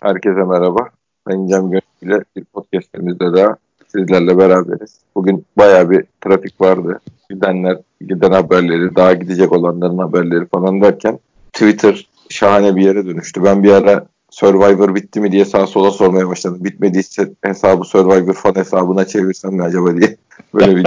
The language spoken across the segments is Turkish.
Herkese merhaba. Ben Cem Gönül ile bir podcastimizde daha sizlerle beraberiz. Bugün baya bir trafik vardı. Gidenler, giden haberleri, daha gidecek olanların haberleri falan derken Twitter şahane bir yere dönüştü. Ben bir ara Survivor bitti mi diye sağa sola sormaya başladım. Bitmediyse hesabı Survivor fan hesabına çevirsem mi acaba diye. Böyle bir...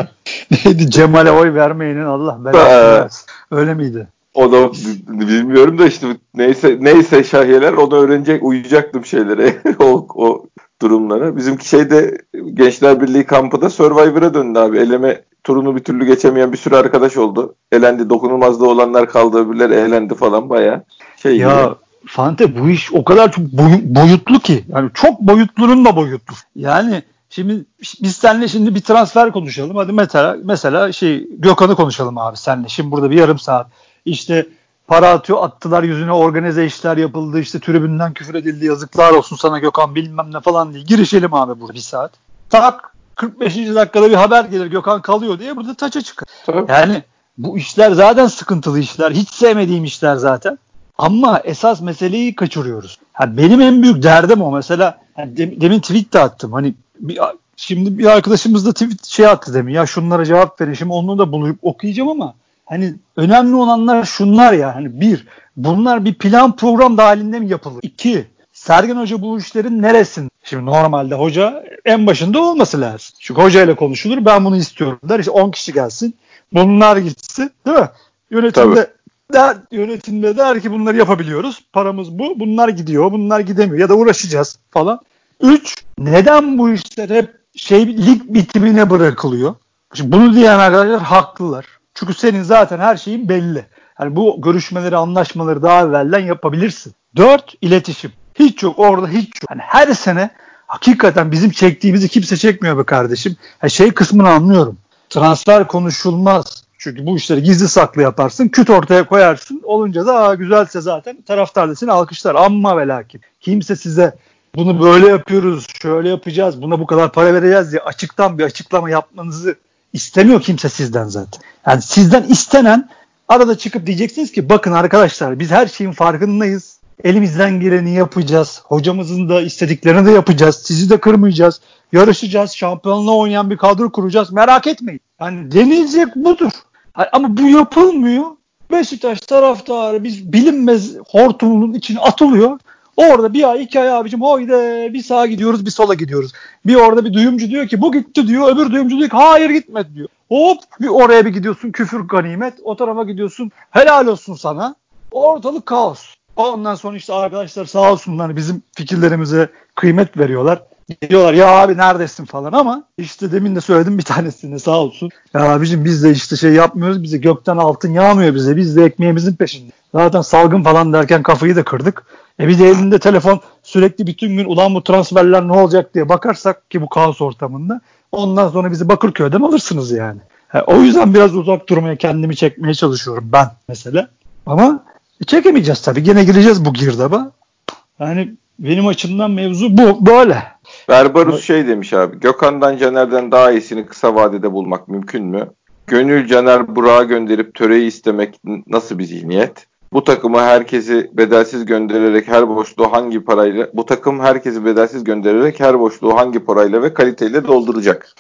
Neydi Cemal'e oy vermeyenin Allah belasını versin. Öyle miydi? O da bilmiyorum da işte neyse neyse şahiyeler onu öğrenecek uyuyacaktım şeylere o, o durumlara. Bizimki şeyde Gençler Birliği kampı da Survivor'a döndü abi. Eleme turunu bir türlü geçemeyen bir sürü arkadaş oldu. Elendi dokunulmazda olanlar kaldı öbürleri elendi falan baya şey ya gibi. Fante bu iş o kadar çok boyutlu ki. Yani çok boyutlunun da boyutlu. Yani Şimdi biz seninle şimdi bir transfer konuşalım. Hadi mesela mesela şey Gökhan'ı konuşalım abi seninle. Şimdi burada bir yarım saat işte para atıyor attılar yüzüne organize işler yapıldı işte tribünden küfür edildi yazıklar olsun sana Gökhan bilmem ne falan diye girişelim abi burada bir saat. Tak 45. dakikada bir haber gelir Gökhan kalıyor diye burada taça çıkar. Tabii. Yani bu işler zaten sıkıntılı işler. Hiç sevmediğim işler zaten. Ama esas meseleyi kaçırıyoruz. Yani benim en büyük derdim o. Mesela yani demin tweet de attım. Hani bir, şimdi bir arkadaşımız da tweet şey attı demin. Ya şunlara cevap verin. Şimdi onu da bulup okuyacağım ama hani önemli olanlar şunlar ya. Hani bir, bunlar bir plan program dahilinde mi yapılır? İki, Sergen Hoca bu işlerin neresin? Şimdi normalde hoca en başında olması lazım. Çünkü hoca ile konuşulur. Ben bunu istiyorum der. İşte 10 kişi gelsin. Bunlar gitsin. Değil mi? Yönetimde der, yönetimde der ki bunları yapabiliyoruz. Paramız bu. Bunlar gidiyor. Bunlar gidemiyor. Ya da uğraşacağız falan. Üç, neden bu işler hep şey lig bitimine bırakılıyor? Şimdi bunu diyen arkadaşlar haklılar. Çünkü senin zaten her şeyin belli. Yani bu görüşmeleri, anlaşmaları daha evvelden yapabilirsin. Dört, iletişim. Hiç yok orada hiç yok. Yani her sene hakikaten bizim çektiğimizi kimse çekmiyor be kardeşim. Yani şey kısmını anlıyorum. Transfer konuşulmaz. Çünkü bu işleri gizli saklı yaparsın. Küt ortaya koyarsın. Olunca da Aa, güzelse zaten taraftar da alkışlar. Amma ve lakin. Kimse size bunu böyle yapıyoruz, şöyle yapacağız, buna bu kadar para vereceğiz diye açıktan bir açıklama yapmanızı istemiyor kimse sizden zaten. Yani sizden istenen arada çıkıp diyeceksiniz ki bakın arkadaşlar biz her şeyin farkındayız. Elimizden geleni yapacağız. Hocamızın da istediklerini de yapacağız. Sizi de kırmayacağız. Yarışacağız. Şampiyonluğa oynayan bir kadro kuracağız. Merak etmeyin. Yani denilecek budur. Ama bu yapılmıyor. Beşiktaş taraftarı biz bilinmez hortumunun içine atılıyor. Orada bir ay iki ay abicim hoyde bir sağa gidiyoruz bir sola gidiyoruz. Bir orada bir duyumcu diyor ki bu gitti diyor. Öbür duyumcu diyor ki hayır gitmedi diyor. Hop bir oraya bir gidiyorsun küfür ganimet. O tarafa gidiyorsun helal olsun sana. Ortalık kaos. Ondan sonra işte arkadaşlar sağ olsunlar bizim fikirlerimize kıymet veriyorlar. Diyorlar ya abi neredesin falan ama işte demin de söyledim bir tanesini sağ olsun. Ya abicim biz de işte şey yapmıyoruz bize gökten altın yağmıyor bize biz de ekmeğimizin peşinde. Zaten salgın falan derken kafayı da kırdık. E bir de elinde telefon sürekli bütün gün ulan bu transferler ne olacak diye bakarsak ki bu kaos ortamında ondan sonra bizi Bakırköy'den alırsınız yani. yani o yüzden biraz uzak durmaya kendimi çekmeye çalışıyorum ben mesela. Ama e, çekemeyeceğiz tabii. Gene gireceğiz bu girdaba. Yani benim açımdan mevzu bu böyle. Berbarus şey demiş abi. Gökhan'dan Caner'den daha iyisini kısa vadede bulmak mümkün mü? Gönül Caner Burak'a gönderip töreyi istemek nasıl bir zihniyet? Bu takımı herkesi bedelsiz göndererek her boşluğu hangi parayla bu takım herkesi bedelsiz göndererek her boşluğu hangi parayla ve kaliteyle dolduracak.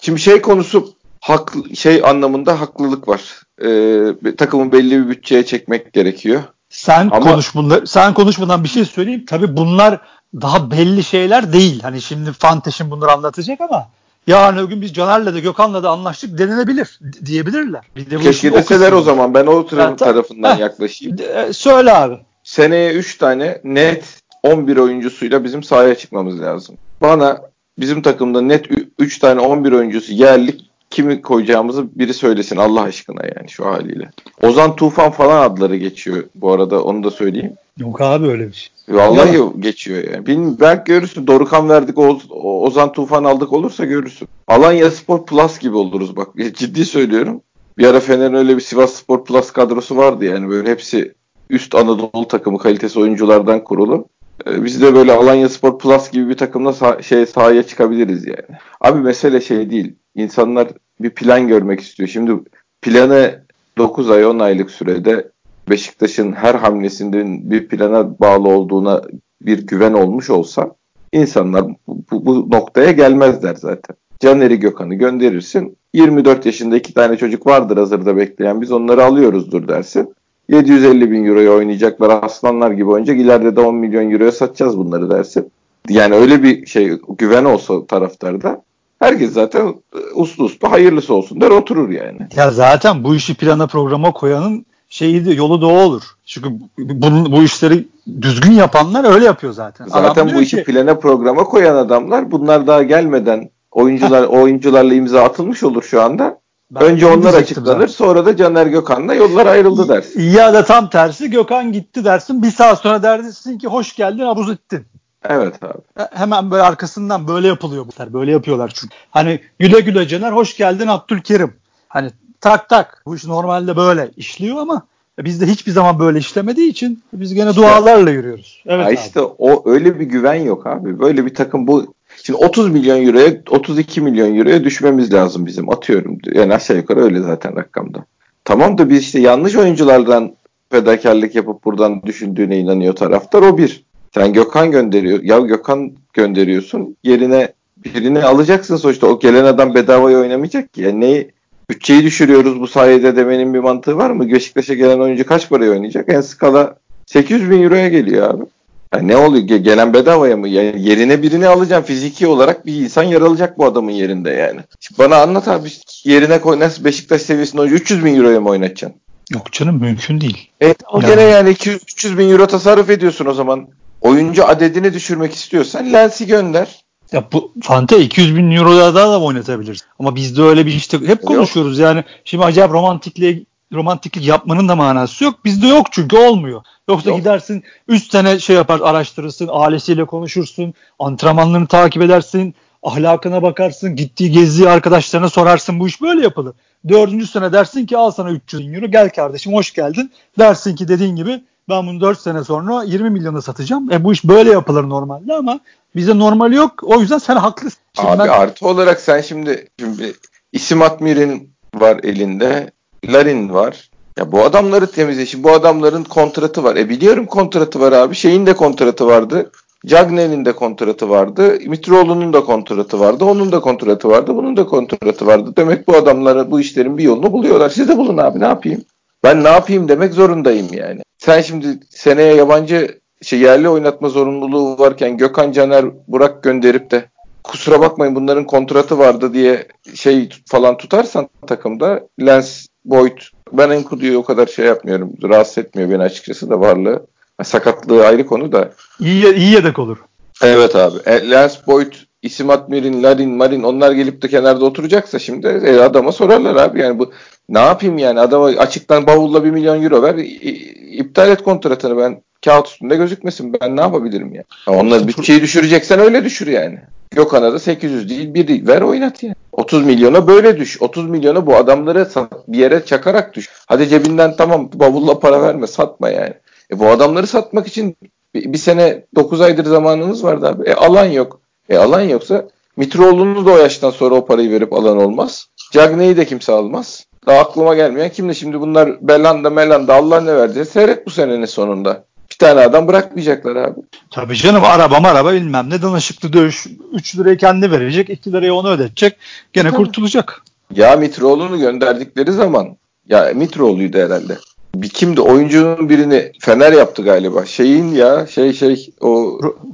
Şimdi şey konusu hak şey anlamında haklılık var. Ee, takımın belli bir bütçeye çekmek gerekiyor. Sen Ama, konuş bunlar. Sen konuşmadan bir şey söyleyeyim. Tabii bunlar daha belli şeyler değil. Hani şimdi Fanteş'in bunları anlatacak ama yarın öbür gün biz Caner'le de Gökhan'la da anlaştık denilebilir diyebilirler. Bir de Keşke deseler o, zaman ben o yani, tarafından heh, yaklaşayım. De, söyle abi. Seneye 3 tane net 11 oyuncusuyla bizim sahaya çıkmamız lazım. Bana bizim takımda net 3 tane 11 oyuncusu yerli kimi koyacağımızı biri söylesin Allah aşkına yani şu haliyle. Ozan Tufan falan adları geçiyor bu arada onu da söyleyeyim. Yok abi öyle bir şey. Vallahi ya. geçiyor yani. Bilmiyorum, belki görürsün. Dorukan verdik, o, Ozan Tufan aldık olursa görürsün. Alanya Spor Plus gibi oluruz bak. Ciddi söylüyorum. Bir ara Fener'in öyle bir Sivas Spor Plus kadrosu vardı yani böyle hepsi üst Anadolu takımı kalitesi oyunculardan kurulu. Ee, biz de böyle Alanya Spor Plus gibi bir takımla sah- şey sahaya çıkabiliriz yani. Abi mesele şey değil. İnsanlar bir plan görmek istiyor. Şimdi planı 9 ay 10 aylık sürede Beşiktaş'ın her hamlesinin bir plana bağlı olduğuna bir güven olmuş olsa insanlar bu, bu noktaya gelmezler zaten. Caner'i Gökhan'ı gönderirsin. 24 yaşında iki tane çocuk vardır hazırda bekleyen biz onları alıyoruzdur dersin. 750 bin euroya oynayacaklar aslanlar gibi oynayacak. İleride de 10 milyon euroya satacağız bunları dersin. Yani öyle bir şey güven olsa taraftarda herkes zaten uslu uslu hayırlısı olsun der oturur yani. Ya zaten bu işi plana programa koyanın şeyi de yolu da o olur. Çünkü bunun, bu işleri düzgün yapanlar öyle yapıyor zaten. Zaten bu işi ki, plana programa koyan adamlar bunlar daha gelmeden oyuncular oyuncularla imza atılmış olur şu anda. Ben Önce onlar açıklanır zaten. sonra da Caner Gökhan'la yollar ayrıldı dersin. Ya da tam tersi Gökhan gitti dersin bir saat sonra dersin ki hoş geldin Abuzettin. Evet abi. Hemen böyle arkasından böyle yapılıyor bunlar. Böyle yapıyorlar çünkü. Hani güle güle Caner hoş geldin Abdülkerim. Hani tak tak bu iş normalde böyle işliyor ama bizde hiçbir zaman böyle işlemediği için biz gene işte, dualarla yürüyoruz. Evet işte o öyle bir güven yok abi. Böyle bir takım bu Şimdi 30 milyon euroya 32 milyon euroya düşmemiz lazım bizim atıyorum. Yani aşağı yukarı öyle zaten rakamda. Tamam da biz işte yanlış oyunculardan fedakarlık yapıp buradan düşündüğüne inanıyor taraftar o bir. Sen Gökhan gönderiyor. Ya Gökhan gönderiyorsun. Yerine birini alacaksın sonuçta. O gelen adam bedavaya oynamayacak ki. Yani neyi bütçeyi düşürüyoruz bu sayede demenin bir mantığı var mı? Beşiktaş'a gelen oyuncu kaç paraya oynayacak? En skala 800 bin euroya geliyor abi. Yani ne oluyor? Gelen bedavaya mı? Yani yerine birini alacağım. Fiziki olarak bir insan yaralacak bu adamın yerinde yani. Şimdi bana anlat abi yerine koy nasıl Beşiktaş seviyesinde oyuncu 300 bin euroya mı oynatacaksın? Yok canım mümkün değil. Evet o yani. gene yani 200-300 bin euro tasarruf ediyorsun o zaman. Oyuncu adedini düşürmek istiyorsan Lens'i gönder. Ya bu Fante 200 bin euroda da oynatabiliriz. Ama bizde öyle bir işte hep konuşuyoruz yok. yani. Şimdi acayip romantikliğe romantiklik yapmanın da manası yok. Bizde yok çünkü olmuyor. Yoksa yok. gidersin 3 sene şey yapar araştırırsın, ailesiyle konuşursun, antrenmanlarını takip edersin, ahlakına bakarsın, gittiği gezdiği arkadaşlarına sorarsın bu iş böyle yapılır. Dördüncü sene dersin ki al sana 300 euro gel kardeşim hoş geldin. Dersin ki dediğin gibi ben bunu 4 sene sonra 20 milyona satacağım. E bu iş böyle yapılır normalde ama bize normal yok. O yüzden sen haklısın. Şimdi Abi ben... artı olarak sen şimdi, şimdi isim Atmir'in var elinde. Larin var. Ya bu adamları temizle. Şimdi bu adamların kontratı var. E biliyorum kontratı var abi. Şeyin de kontratı vardı. Cagney'in de kontratı vardı. Mitroğlu'nun da kontratı vardı. Onun da kontratı vardı. Bunun da kontratı vardı. Demek bu adamlara bu işlerin bir yolunu buluyorlar. Siz de bulun abi ne yapayım? Ben ne yapayım demek zorundayım yani. Sen şimdi seneye yabancı şey yerli oynatma zorunluluğu varken Gökhan Caner Burak gönderip de kusura bakmayın bunların kontratı vardı diye şey falan tutarsan takımda Lens Boyd ben Enkudu'yu o kadar şey yapmıyorum. Rahatsız etmiyor beni açıkçası da varlığı. Sakatlığı ayrı konu da. İyi, iyi yedek olur. Evet abi. E, Lens Boyd, İsim Atmir'in, Larin, Marin onlar gelip de kenarda oturacaksa şimdi e, adama sorarlar abi. Yani bu ne yapayım yani adama açıktan bavulla bir milyon euro ver iptal et kontratını ben kağıt üstünde gözükmesin ben ne yapabilirim ya. Yani. Onlar bütçeyi düşüreceksen öyle düşür yani. Gökhan'a da 800 değil bir değil. Ver oynat yani. 30 milyona böyle düş. 30 milyona bu adamları bir yere çakarak düş. Hadi cebinden tamam bavulla para verme satma yani. E bu adamları satmak için bir, bir sene 9 aydır zamanınız vardı abi. E alan yok. E alan yoksa Mitroğlu'nu da o yaştan sonra o parayı verip alan olmaz. Cagney'i de kimse almaz. Daha aklıma gelmeyen kimdi şimdi bunlar Belanda Melanda Allah ne verdi seyret bu senenin sonunda. Bir tane adam bırakmayacaklar abi. Tabii canım araba araba bilmem ne danışıklı dövüş 3 lirayı kendi verecek 2 lirayı onu ödetecek gene Tabii. kurtulacak. Ya Mitroğlu'nu gönderdikleri zaman ya Mitroğlu'ydu herhalde. Bir kimdi oyuncunun birini Fener yaptı galiba. Şeyin ya şey şey o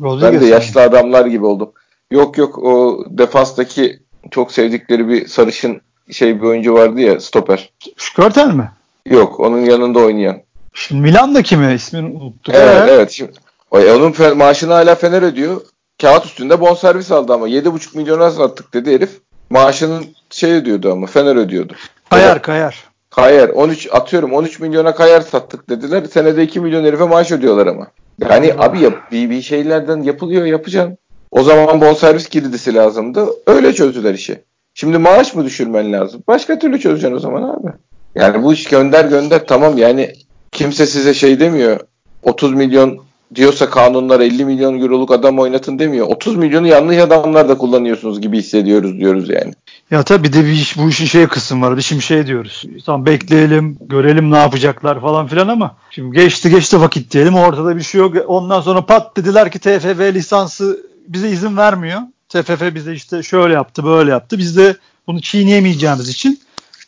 Ro- ben de yaşlı adamlar gibi oldum. Yok yok o defanstaki çok sevdikleri bir sarışın şey bir oyuncu vardı ya stoper. Skörtel mi? Yok onun yanında oynayan. Şimdi Milan'daki mi ismini unuttum. Evet ee? evet. Şimdi, onun maaşını hala Fener ödüyor. Kağıt üstünde bonservis aldı ama 7,5 milyona sattık dedi herif. Maaşının şey ödüyordu ama Fener ödüyordu. Kayar evet. kayar. Kayar 13 atıyorum 13 milyona kayar sattık dediler. Senede 2 milyon herife maaş ödüyorlar ama. Yani abi yap, bir, bir şeylerden yapılıyor yapacaksın. O zaman bonservis girdisi lazımdı. Öyle çözdüler işi. Şimdi maaş mı düşürmen lazım? Başka türlü çözeceksin o zaman abi. Yani bu iş gönder gönder tamam yani kimse size şey demiyor. 30 milyon diyorsa kanunlar 50 milyon euroluk adam oynatın demiyor. 30 milyonu yanlış adamlar da kullanıyorsunuz gibi hissediyoruz diyoruz yani. Ya tabii bir de bir iş, bu işin şey kısım var. Bir şimdi şey diyoruz. Tamam bekleyelim, görelim ne yapacaklar falan filan ama şimdi geçti geçti vakit diyelim ortada bir şey yok. Ondan sonra pat dediler ki TFF lisansı bize izin vermiyor. TFF bize işte şöyle yaptı, böyle yaptı. Biz de bunu çiğneyemeyeceğimiz için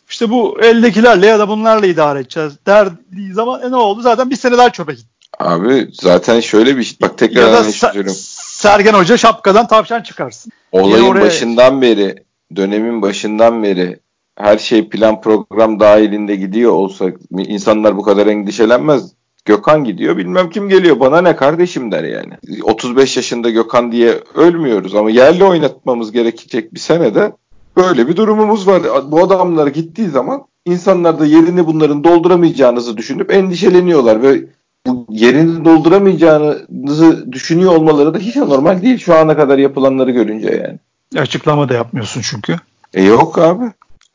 işte bu eldekilerle ya da bunlarla idare edeceğiz derdiği zaman e ne oldu? Zaten bir sene daha çöpe gitti. Abi zaten şöyle bir. Bak tekrar anlaşıyorum. Sergen Hoca şapkadan tavşan çıkarsın. Olayın oraya... başından beri, dönemin başından beri her şey plan program dahilinde gidiyor olsa insanlar bu kadar endişelenmez. Gökhan gidiyor bilmem kim geliyor bana ne kardeşim der yani. 35 yaşında Gökhan diye ölmüyoruz ama yerli oynatmamız gerekecek bir senede böyle bir durumumuz var. Bu adamlar gittiği zaman insanlar da yerini bunların dolduramayacağınızı düşünüp endişeleniyorlar ve bu yerini dolduramayacağınızı düşünüyor olmaları da hiç anormal değil şu ana kadar yapılanları görünce yani. Açıklama da yapmıyorsun çünkü. E yok abi.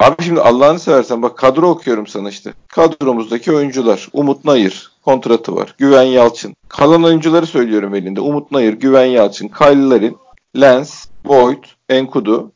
Abi şimdi Allah'ını seversen bak kadro okuyorum sana işte. Kadromuzdaki oyuncular. Umut Nayır kontratı var. Güven Yalçın. Kalan oyuncuları söylüyorum elinde. Umut Nayır, Güven Yalçın, Kyle Lens, Boyd, Enkudu.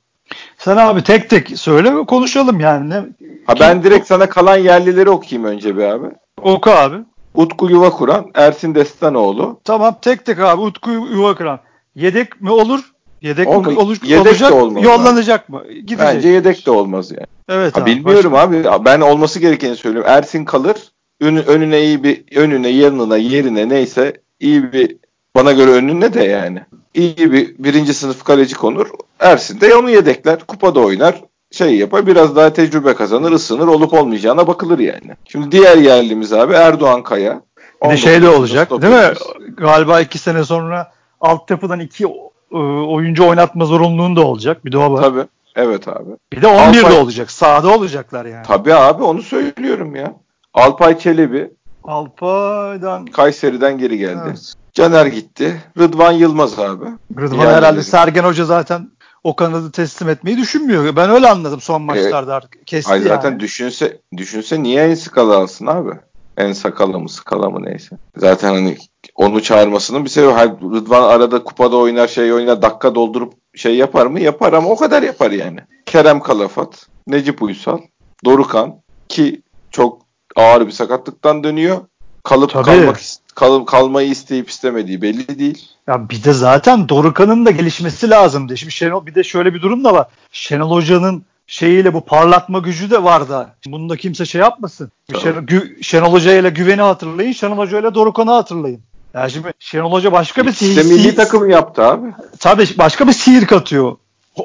Sen abi tek tek söyle konuşalım yani. Ne, ha ben direkt sana kalan yerlileri okuyayım önce bir abi. Oku abi. Utku Yuvakuran, Ersin Destanoğlu. Tamam tek tek abi Utku Yuvakuran. Yedek mi olur? Yedek Olma, mi olur? Yedek olacak, de olmaz. Yollanacak abi. mı? Gidecek. Bence yedek de olmaz yani. Evet ha, abi. Bilmiyorum başka... abi. Ben olması gerekeni söylüyorum. Ersin kalır. Ön, önüne iyi bir önüne yanına yerine neyse iyi bir bana göre önüne de yani. iyi bir birinci sınıf kaleci konur. Ersin de onu yedekler. Kupada oynar şey yapar biraz daha tecrübe kazanır ısınır olup olmayacağına bakılır yani. Şimdi diğer yerlimiz abi Erdoğan Kaya. Bir de şey de olacak değil mi? Galiba iki sene sonra altyapıdan iki e, oyuncu oynatma zorunluluğun da olacak. Bir de o var. Tabii. Evet abi. Bir de 11 Alpay... olacak. Sahada olacaklar yani. Tabii abi onu söylüyorum ya. Alpay Çelebi. Alpay'dan. Kayseri'den geri geldi. Evet. Caner gitti. Rıdvan Yılmaz abi. Rıdvan herhalde Sergen Hoca zaten o kanadı teslim etmeyi düşünmüyor. Ben öyle anladım son maçlarda artık. Kesti ay zaten yani. düşünse düşünse niye en skala alsın abi? En sakala mı skala mı neyse. Zaten hani onu çağırmasının bir sebebi. Rıdvan arada kupada oynar şey oynar dakika doldurup şey yapar mı? Yapar ama o kadar yapar yani. Kerem Kalafat, Necip Uysal, Dorukan ki çok ağır bir sakatlıktan dönüyor. Kalıp Tabii. kalmak kal, kalmayı isteyip istemediği belli değil. Ya bir de zaten Dorukan'ın da gelişmesi lazımdı. Şimdi Şenol bir de şöyle bir durum da var. Şenol Hoca'nın şeyiyle bu parlatma gücü de var da. Bunda kimse şey yapmasın. Şenol, Gü, Şenol Hoca ile Güven'i hatırlayın. Şenol Hoca ile Dorukan'ı hatırlayın. Yani şimdi Şenol Hoca başka bir sihir. milli takım yaptı abi. Tabii başka bir sihir katıyor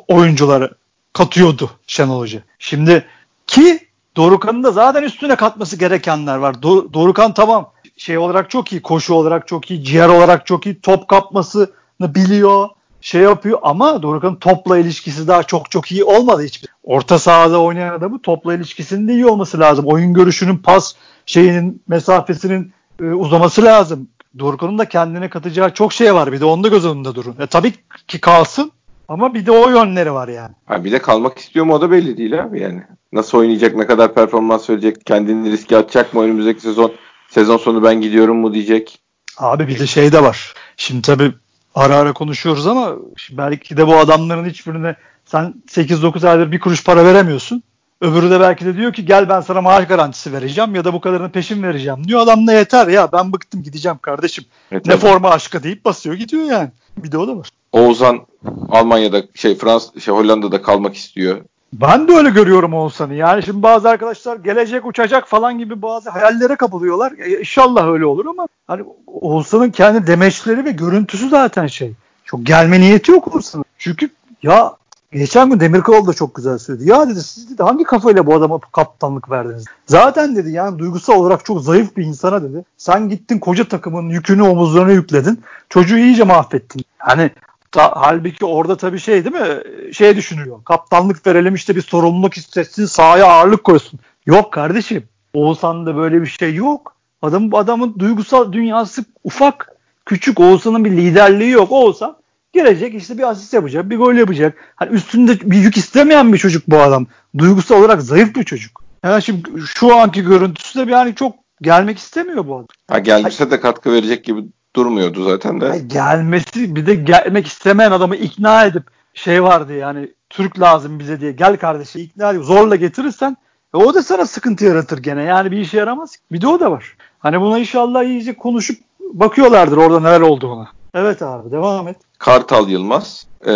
oyuncuları. Katıyordu Şenol Hoca. Şimdi ki Dorukan'ın da zaten üstüne katması gerekenler var. Dorukan tamam şey olarak çok iyi, koşu olarak çok iyi, ciğer olarak çok iyi, top kapmasını biliyor, şey yapıyor ama Dorukhan'ın topla ilişkisi daha çok çok iyi olmadı hiçbir. Orta sahada oynayan adamı topla ilişkisinin de iyi olması lazım. Oyun görüşünün pas şeyinin mesafesinin e, uzaması lazım. Dorukhan'ın da kendine katacağı çok şey var. Bir de onda göz önünde durun. E, tabii ki kalsın ama bir de o yönleri var yani. Ha bir de kalmak istiyor mu o da belli değil abi yani. Nasıl oynayacak, ne kadar performans verecek, kendini riske atacak mı önümüzdeki sezon? Sezon sonu ben gidiyorum mu diyecek. Abi bir de şey de var. Şimdi tabii ara ara konuşuyoruz ama belki de bu adamların hiçbirine sen 8-9 aydır bir kuruş para veremiyorsun. Öbürü de belki de diyor ki gel ben sana maaş garantisi vereceğim ya da bu kadarını peşin vereceğim diyor. Adam ne yeter ya ben bıktım gideceğim kardeşim. Evet, ne forma aşkı deyip basıyor gidiyor yani. Bir de o da var. Oğuzhan Almanya'da şey Frans şey Hollanda'da kalmak istiyor. Ben de öyle görüyorum Oğuzhan'ı. Yani şimdi bazı arkadaşlar gelecek uçacak falan gibi bazı hayallere kapılıyorlar. E, inşallah öyle olur ama hani Oğuzhan'ın kendi demeçleri ve görüntüsü zaten şey. Çok gelme niyeti yok Oğuzhan'ın. Çünkü ya geçen gün Demirkol da çok güzel söyledi. Ya dedi siz dedi hangi kafayla bu adama kaptanlık verdiniz? Zaten dedi yani duygusal olarak çok zayıf bir insana dedi. Sen gittin koca takımın yükünü omuzlarına yükledin. Çocuğu iyice mahvettin. Hani Ta, halbuki orada tabii şey değil mi? Şey düşünüyor. Kaptanlık verelim işte bir sorumluluk hissetsin sahaya ağırlık koysun. Yok kardeşim. Oğuzhan'da böyle bir şey yok. Adam adamın duygusal dünyası ufak. Küçük Oğuzhan'ın bir liderliği yok. Oğuzhan gelecek işte bir asist yapacak, bir gol yapacak. Hani üstünde bir yük istemeyen bir çocuk bu adam. Duygusal olarak zayıf bir çocuk. Yani şimdi şu anki görüntüsü de yani çok gelmek istemiyor bu adam. Ha gelmişse de katkı verecek gibi durmuyordu zaten de. Ay, gelmesi bir de gelmek istemeyen adamı ikna edip şey vardı yani Türk lazım bize diye gel kardeşi ikna edip zorla getirirsen e, o da sana sıkıntı yaratır gene. Yani bir işe yaramaz. Bir de o da var. Hani buna inşallah iyice konuşup bakıyorlardır orada neler olduğuna. Evet abi devam et. Kartal Yılmaz. E,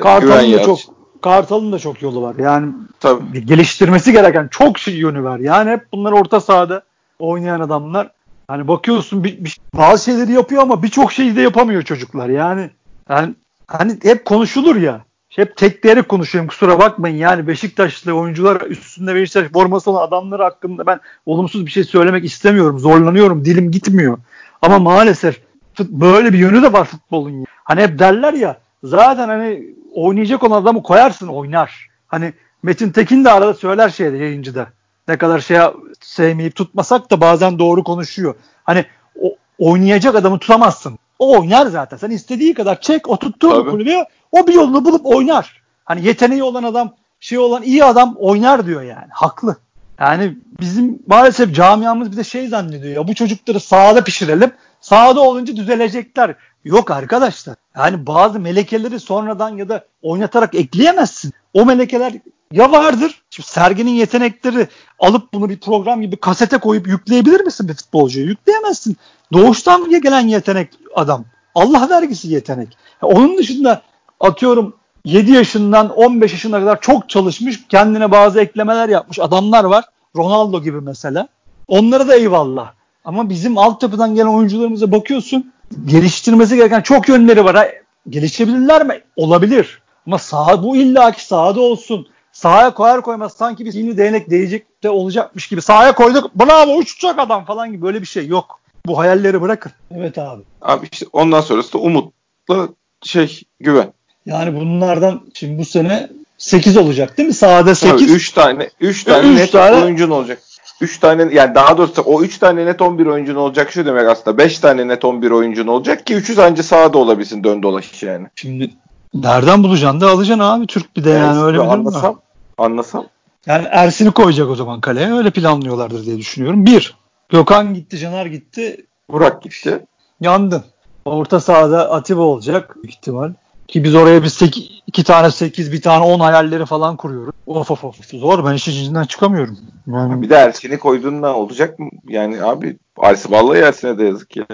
Kartal'ın da çok Kartal'ın da çok yolu var. Yani Tabii. geliştirmesi gereken çok şey yönü var. Yani hep bunlar orta sahada oynayan adamlar. Hani bakıyorsun bir, bir, bazı şeyleri yapıyor ama birçok şeyi de yapamıyor çocuklar. Yani yani hani hep konuşulur ya. Hep tekleyerek konuşuyorum kusura bakmayın. Yani Beşiktaşlı oyuncular üstünde Beşiktaş forması olan adamlar hakkında ben olumsuz bir şey söylemek istemiyorum. Zorlanıyorum. Dilim gitmiyor. Ama maalesef böyle bir yönü de var futbolun. Hani hep derler ya zaten hani oynayacak olan adamı koyarsın oynar. Hani Metin Tekin de arada söyler şeyde yayıncıda. Ne kadar şey sevmeyip tutmasak da bazen doğru konuşuyor. Hani o, oynayacak adamı tutamazsın. O oynar zaten. Sen istediği kadar çek, oturttur kulübeye. O bir yolunu bulup oynar. Hani yeteneği olan adam, şey olan iyi adam oynar diyor yani. Haklı. Yani bizim maalesef camiamız bize şey zannediyor ya bu çocukları sahada pişirelim. Sahada olunca düzelecekler. Yok arkadaşlar. Yani bazı melekeleri sonradan ya da oynatarak ekleyemezsin. O melekeler ya vardır. Şimdi Sergen'in yetenekleri alıp bunu bir program gibi kasete koyup yükleyebilir misin bir futbolcuya? Yükleyemezsin. Doğuştan gelen yetenek adam. Allah vergisi yetenek. Onun dışında atıyorum 7 yaşından 15 yaşına kadar çok çalışmış, kendine bazı eklemeler yapmış adamlar var. Ronaldo gibi mesela. Onlara da eyvallah. Ama bizim altyapıdan gelen oyuncularımıza bakıyorsun. Geliştirmesi gereken çok yönleri var. Ha, gelişebilirler mi? Olabilir. Ama sağ, bu illaki sahada olsun. Sahaya koyar koymaz sanki bir yeni değnek değecek de olacakmış gibi. Sahaya koyduk bravo uçacak adam falan gibi böyle bir şey yok. Bu hayalleri bırakın. Evet abi. Abi işte ondan sonrası da umutla şey güven. Yani bunlardan şimdi bu sene 8 olacak değil mi? Sahada 8. 3 tane 3 tane üç net tane... oyuncun olacak. 3 tane yani daha doğrusu o 3 tane net 11 oyuncun olacak şu demek aslında 5 tane net 11 oyuncun olacak ki 3'ü sence sahada olabilsin dön dolaş yani. Şimdi nereden bulacaksın da alacaksın abi Türk bir de yani, yani öyle bir anlasam, durum Anlasam. Yani Ersin'i koyacak o zaman kaleye öyle planlıyorlardır diye düşünüyorum. Bir, Gökhan gitti, Caner gitti. Burak gitti. Yandın. Orta sahada Atiba olacak ihtimal. Ki biz oraya bir 8, iki tane 8, bir tane 10 hayalleri falan kuruyoruz. Of of of. Zor. Ben işin içinden çıkamıyorum. Yani... Bir de Ersin'i koyduğunda olacak mı? Yani abi Arsi vallahi Ersin'e de yazık ya.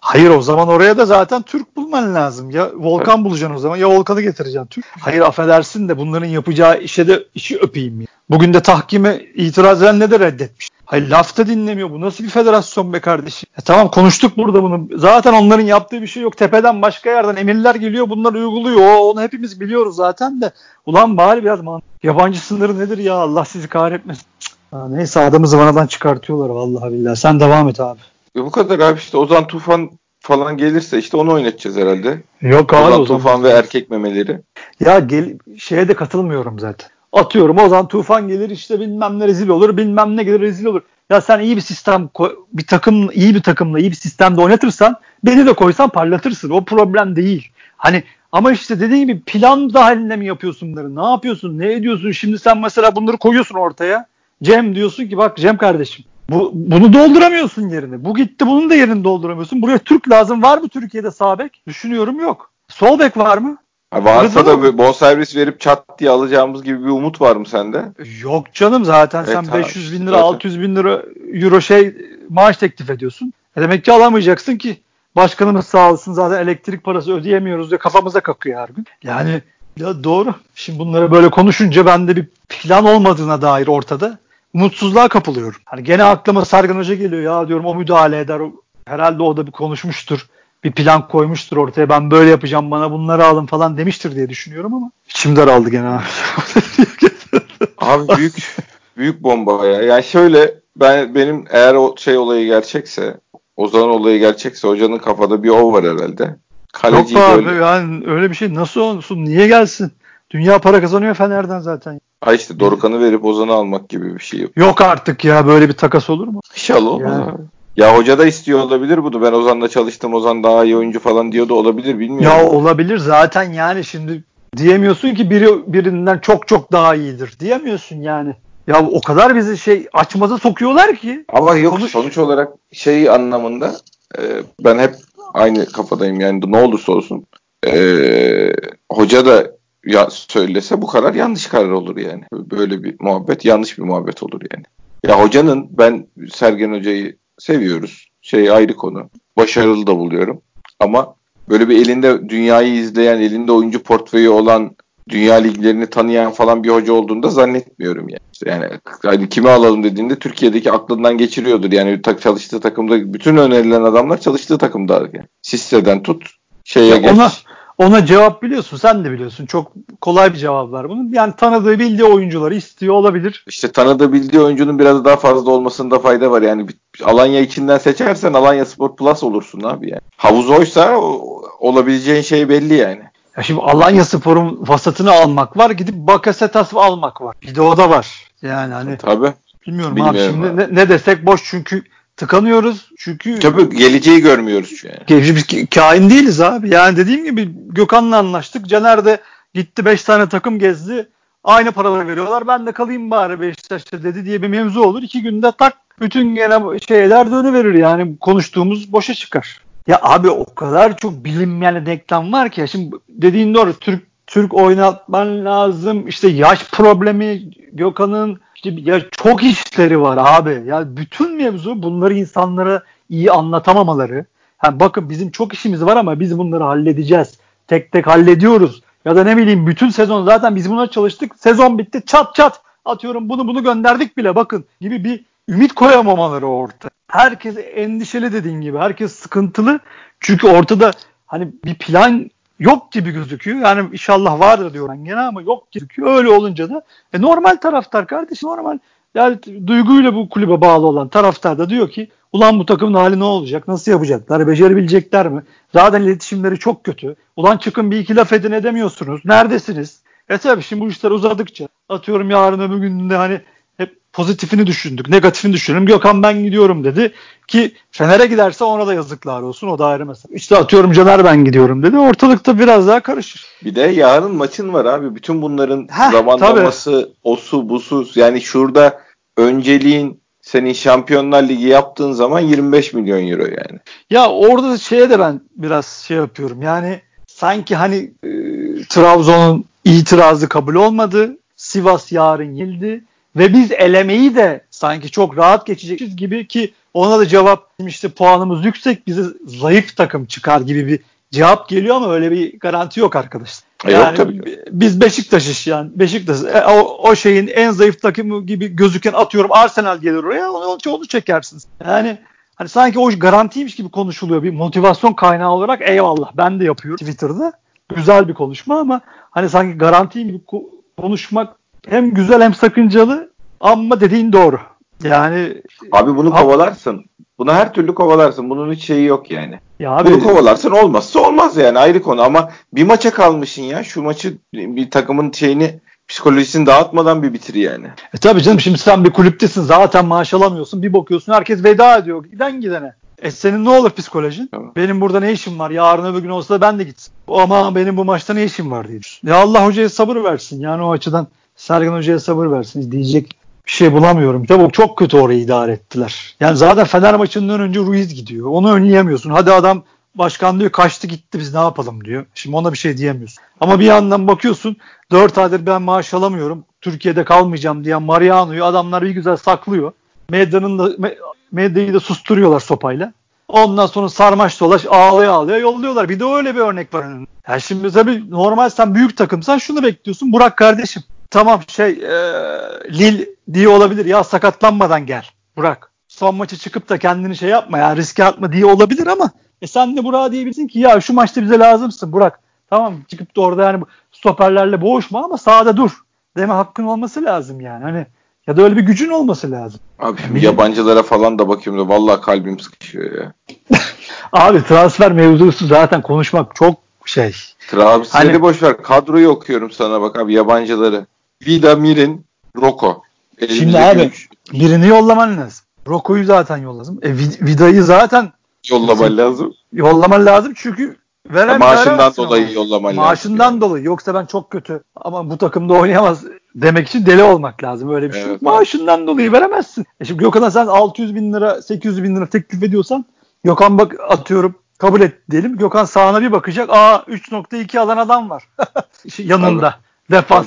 Hayır o zaman oraya da zaten Türk bulman lazım. Ya Volkan evet. bulacaksın o zaman ya Volkan'ı getireceksin Türk. Hayır affedersin de bunların yapacağı işe de işi öpeyim ya. Bugün de tahkime itiraz eden ne de reddetmiş. Hayır lafta dinlemiyor. Bu nasıl bir federasyon be kardeşim? E tamam konuştuk burada bunu. Zaten onların yaptığı bir şey yok. Tepeden başka yerden emirler geliyor. Bunlar uyguluyor. O, onu hepimiz biliyoruz zaten de. Ulan bari biraz man yabancı sınırı nedir ya? Allah sizi kahretmesin. Ha, neyse adamı zıvanadan çıkartıyorlar vallahi billahi. Sen devam et abi. E bu kadar abi işte Ozan Tufan falan gelirse işte onu oynatacağız herhalde. Yok abi Ozan Tufan ve erkek memeleri. Ya gel şeye de katılmıyorum zaten. Atıyorum o zaman Tufan gelir işte bilmem ne rezil olur bilmem ne gelir rezil olur. Ya sen iyi bir sistem bir takım iyi bir takımla iyi bir sistemde oynatırsan beni de koysan parlatırsın. O problem değil. Hani ama işte dediğim gibi plan dahilinde mi yapıyorsun bunları? Ne yapıyorsun? Ne ediyorsun? Şimdi sen mesela bunları koyuyorsun ortaya. Cem diyorsun ki bak Cem kardeşim bu, bunu dolduramıyorsun yerini. Bu gitti bunun da yerini dolduramıyorsun. Buraya Türk lazım. Var mı Türkiye'de sağ bek? Düşünüyorum yok. Sol bek var mı? Varsa da bon servis verip çat diye alacağımız gibi bir umut var mı sende? Yok canım zaten evet, sen 500 bin lira zaten. 600 bin lira euro şey maaş teklif ediyorsun. E demek ki alamayacaksın ki başkanımız sağ olsun zaten elektrik parası ödeyemiyoruz diye kafamıza kakıyor her gün. Yani ya doğru. Şimdi bunları böyle konuşunca bende bir plan olmadığına dair ortada umutsuzluğa kapılıyorum. Hani gene aklıma Sergen Hoca geliyor ya diyorum o müdahale eder. Herhalde o da bir konuşmuştur. Bir plan koymuştur ortaya. Ben böyle yapacağım bana bunları alın falan demiştir diye düşünüyorum ama içim daraldı gene abi. abi büyük büyük bomba ya. Yani şöyle ben benim eğer o şey olayı gerçekse Ozan olayı gerçekse hocanın kafada bir o var herhalde. Kaleci Yok abi böyle... yani öyle bir şey nasıl olsun niye gelsin? Dünya para kazanıyor Fener'den zaten. Ha işte Dorukan'ı verip Ozan'ı almak gibi bir şey yok. Yok artık ya böyle bir takas olur mu? İnşallah olmaz yani. abi. Ya hoca da istiyor olabilir bunu. Ben Ozan'la çalıştım. Ozan daha iyi oyuncu falan diyor da olabilir bilmiyorum. Ya olabilir zaten yani şimdi diyemiyorsun ki biri birinden çok çok daha iyidir. Diyemiyorsun yani. Ya o kadar bizi şey açmaza sokuyorlar ki. Ama yok Konuş... sonuç olarak şey anlamında e, ben hep aynı kafadayım yani ne olursa olsun. Ee, hoca da ya söylese bu karar yanlış karar olur yani. Böyle bir muhabbet yanlış bir muhabbet olur yani. Ya hocanın ben Sergen Hoca'yı seviyoruz. Şey ayrı konu. Başarılı da buluyorum. Ama böyle bir elinde dünyayı izleyen, elinde oyuncu portföyü olan, dünya liglerini tanıyan falan bir hoca olduğunu da zannetmiyorum yani. Yani hani kimi alalım dediğinde Türkiye'deki aklından geçiriyordur. Yani çalıştığı takımda bütün önerilen adamlar çalıştığı takımda. Yani. Sisse'den tut şeye ya geç. Ona, ona cevap biliyorsun. Sen de biliyorsun. Çok kolay bir cevap var bunun. Yani tanıdığı bildiği oyuncuları istiyor olabilir. İşte tanıdığı bildiği oyuncunun biraz daha fazla olmasında fayda var. Yani Alanya içinden seçersen Alanya Sport Plus olursun abi yani. Havuz oysa olabileceğin şey belli yani. Ya şimdi Alanya Spor'un vasatını almak var. Gidip Bakasetas almak var. Bir de o da var. Yani hani Tabii. Bilmiyorum, Bilmiyorum abi şimdi abi. Ne, ne desek boş çünkü tıkanıyoruz. Çünkü Tabii geleceği görmüyoruz yani. Biz kain değiliz abi. Yani dediğim gibi Gökhan'la anlaştık. Caner de gitti 5 tane takım gezdi. Aynı paraları veriyorlar. Ben de kalayım bari Beşiktaş'ta dedi diye bir mevzu olur. İki günde tak bütün gene şeyler dönüverir yani konuştuğumuz boşa çıkar. Ya abi o kadar çok bilinmeyen denklem var ki. Şimdi dediğin doğru. Türk Türk oynatman lazım. İşte yaş problemi Gökhan'ın işte ya çok işleri var abi. Ya bütün mevzu bunları insanlara iyi anlatamamaları. Yani bakın bizim çok işimiz var ama biz bunları halledeceğiz. Tek tek hallediyoruz. Ya da ne bileyim bütün sezon zaten biz buna çalıştık. Sezon bitti çat çat atıyorum bunu bunu gönderdik bile bakın gibi bir ümit koyamamaları orta. Herkes endişeli dediğin gibi. Herkes sıkıntılı. Çünkü ortada hani bir plan yok gibi gözüküyor. Yani inşallah vardır diyorum gene ama yok gözüküyor. Öyle olunca da e, normal taraftar kardeşim normal yani duyguyla bu kulübe bağlı olan taraftar da diyor ki ulan bu takımın hali ne olacak? Nasıl yapacaklar? Becerebilecekler mi? Zaten iletişimleri çok kötü. Ulan çıkın bir iki laf edin edemiyorsunuz. Neredesiniz? E tabii şimdi bu işler uzadıkça atıyorum yarın öbür günde hani pozitifini düşündük, negatifini düşünelim. Gökhan ben gidiyorum dedi ki Fener'e giderse ona da yazıklar olsun. O da ayrı mesela. İşte atıyorum Caner ben gidiyorum dedi. Ortalıkta biraz daha karışır. Bir de yarın maçın var abi. Bütün bunların Heh, zamanlaması, tabii. osu, busu. Yani şurada önceliğin senin Şampiyonlar Ligi yaptığın zaman 25 milyon euro yani. Ya orada şeye de ben biraz şey yapıyorum. Yani sanki hani e, Trabzon'un itirazı kabul olmadı. Sivas yarın yenildi. Ve biz elemeyi de sanki çok rahat geçeceğiz gibi ki ona da cevap işte puanımız yüksek bize zayıf takım çıkar gibi bir cevap geliyor ama öyle bir garanti yok arkadaşlar. E, yani yok tabii. Biz Beşiktaş'ız yani. Beşiktaş e, o, o şeyin en zayıf takımı gibi gözüken atıyorum Arsenal gelir oraya onu, onu çekersiniz. Yani hani sanki o garantiymiş gibi konuşuluyor bir motivasyon kaynağı olarak eyvallah ben de yapıyorum Twitter'da. Güzel bir konuşma ama hani sanki garanti gibi konuşmak hem güzel hem sakıncalı ama dediğin doğru. Yani abi bunu kovalarsın. Bunu her türlü kovalarsın. Bunun hiç şeyi yok yani. Ya abi, bunu kovalarsın olmazsa olmaz yani ayrı konu ama bir maça kalmışsın ya. Şu maçı bir takımın şeyini psikolojisini dağıtmadan bir bitir yani. E tabii canım şimdi sen bir kulüptesin zaten maaş alamıyorsun. Bir bakıyorsun herkes veda ediyor giden gidene. E senin ne olur psikolojin? Tamam. Benim burada ne işim var? Yarın öbür gün olsa ben de gitsin. Ama benim bu maçta ne işim var diye Ya Allah hocaya sabır versin yani o açıdan. Sergen Hoca'ya sabır versin diyecek bir şey bulamıyorum. Tabii çok kötü orayı idare ettiler. Yani zaten Fener maçından önce Ruiz gidiyor. Onu önleyemiyorsun. Hadi adam başkan diyor kaçtı gitti biz ne yapalım diyor. Şimdi ona bir şey diyemiyorsun. Ama bir yandan bakıyorsun 4 aydır ben maaş alamıyorum. Türkiye'de kalmayacağım diyen Mariano'yu adamlar bir güzel saklıyor. Medyanın da medyayı da susturuyorlar sopayla. Ondan sonra sarmaş dolaş ağlaya ağlaya yolluyorlar. Bir de öyle bir örnek var. Yani şimdi tabii normal sen büyük takımsan şunu bekliyorsun. Burak kardeşim tamam şey e, Lil diye olabilir ya sakatlanmadan gel Burak. Son maçı çıkıp da kendini şey yapma ya riske atma diye olabilir ama e sen de Burak'a diyebilirsin ki ya şu maçta bize lazımsın Burak. Tamam çıkıp da orada yani stoperlerle boğuşma ama sahada dur. Deme hakkın olması lazım yani. Hani ya da öyle bir gücün olması lazım. Abi yani, yabancılara falan da bakıyorum da vallahi kalbim sıkışıyor ya. Abi transfer mevzusu zaten konuşmak çok şey. Transferi hani, boş ver. Kadroyu okuyorum sana bak abi yabancıları. Vida, Mirin, Roko. Şimdi abi güç. birini yollaman lazım. Roko'yu zaten yolladım. E, Vida'yı zaten yollaman lazım. Yollaman lazım çünkü veren maaşından dolayı ama. yollaman maaşından lazım. dolayı. Yoksa ben çok kötü ama bu takımda oynayamaz demek için deli olmak lazım. Öyle bir şey evet, Maaşından evet. dolayı veremezsin. E şimdi Gökhan'a sen 600 bin lira 800 bin lira teklif ediyorsan Gökhan bak atıyorum kabul et diyelim. Gökhan sağına bir bakacak. Aa 3.2 alan adam var. Yanında. Tabii.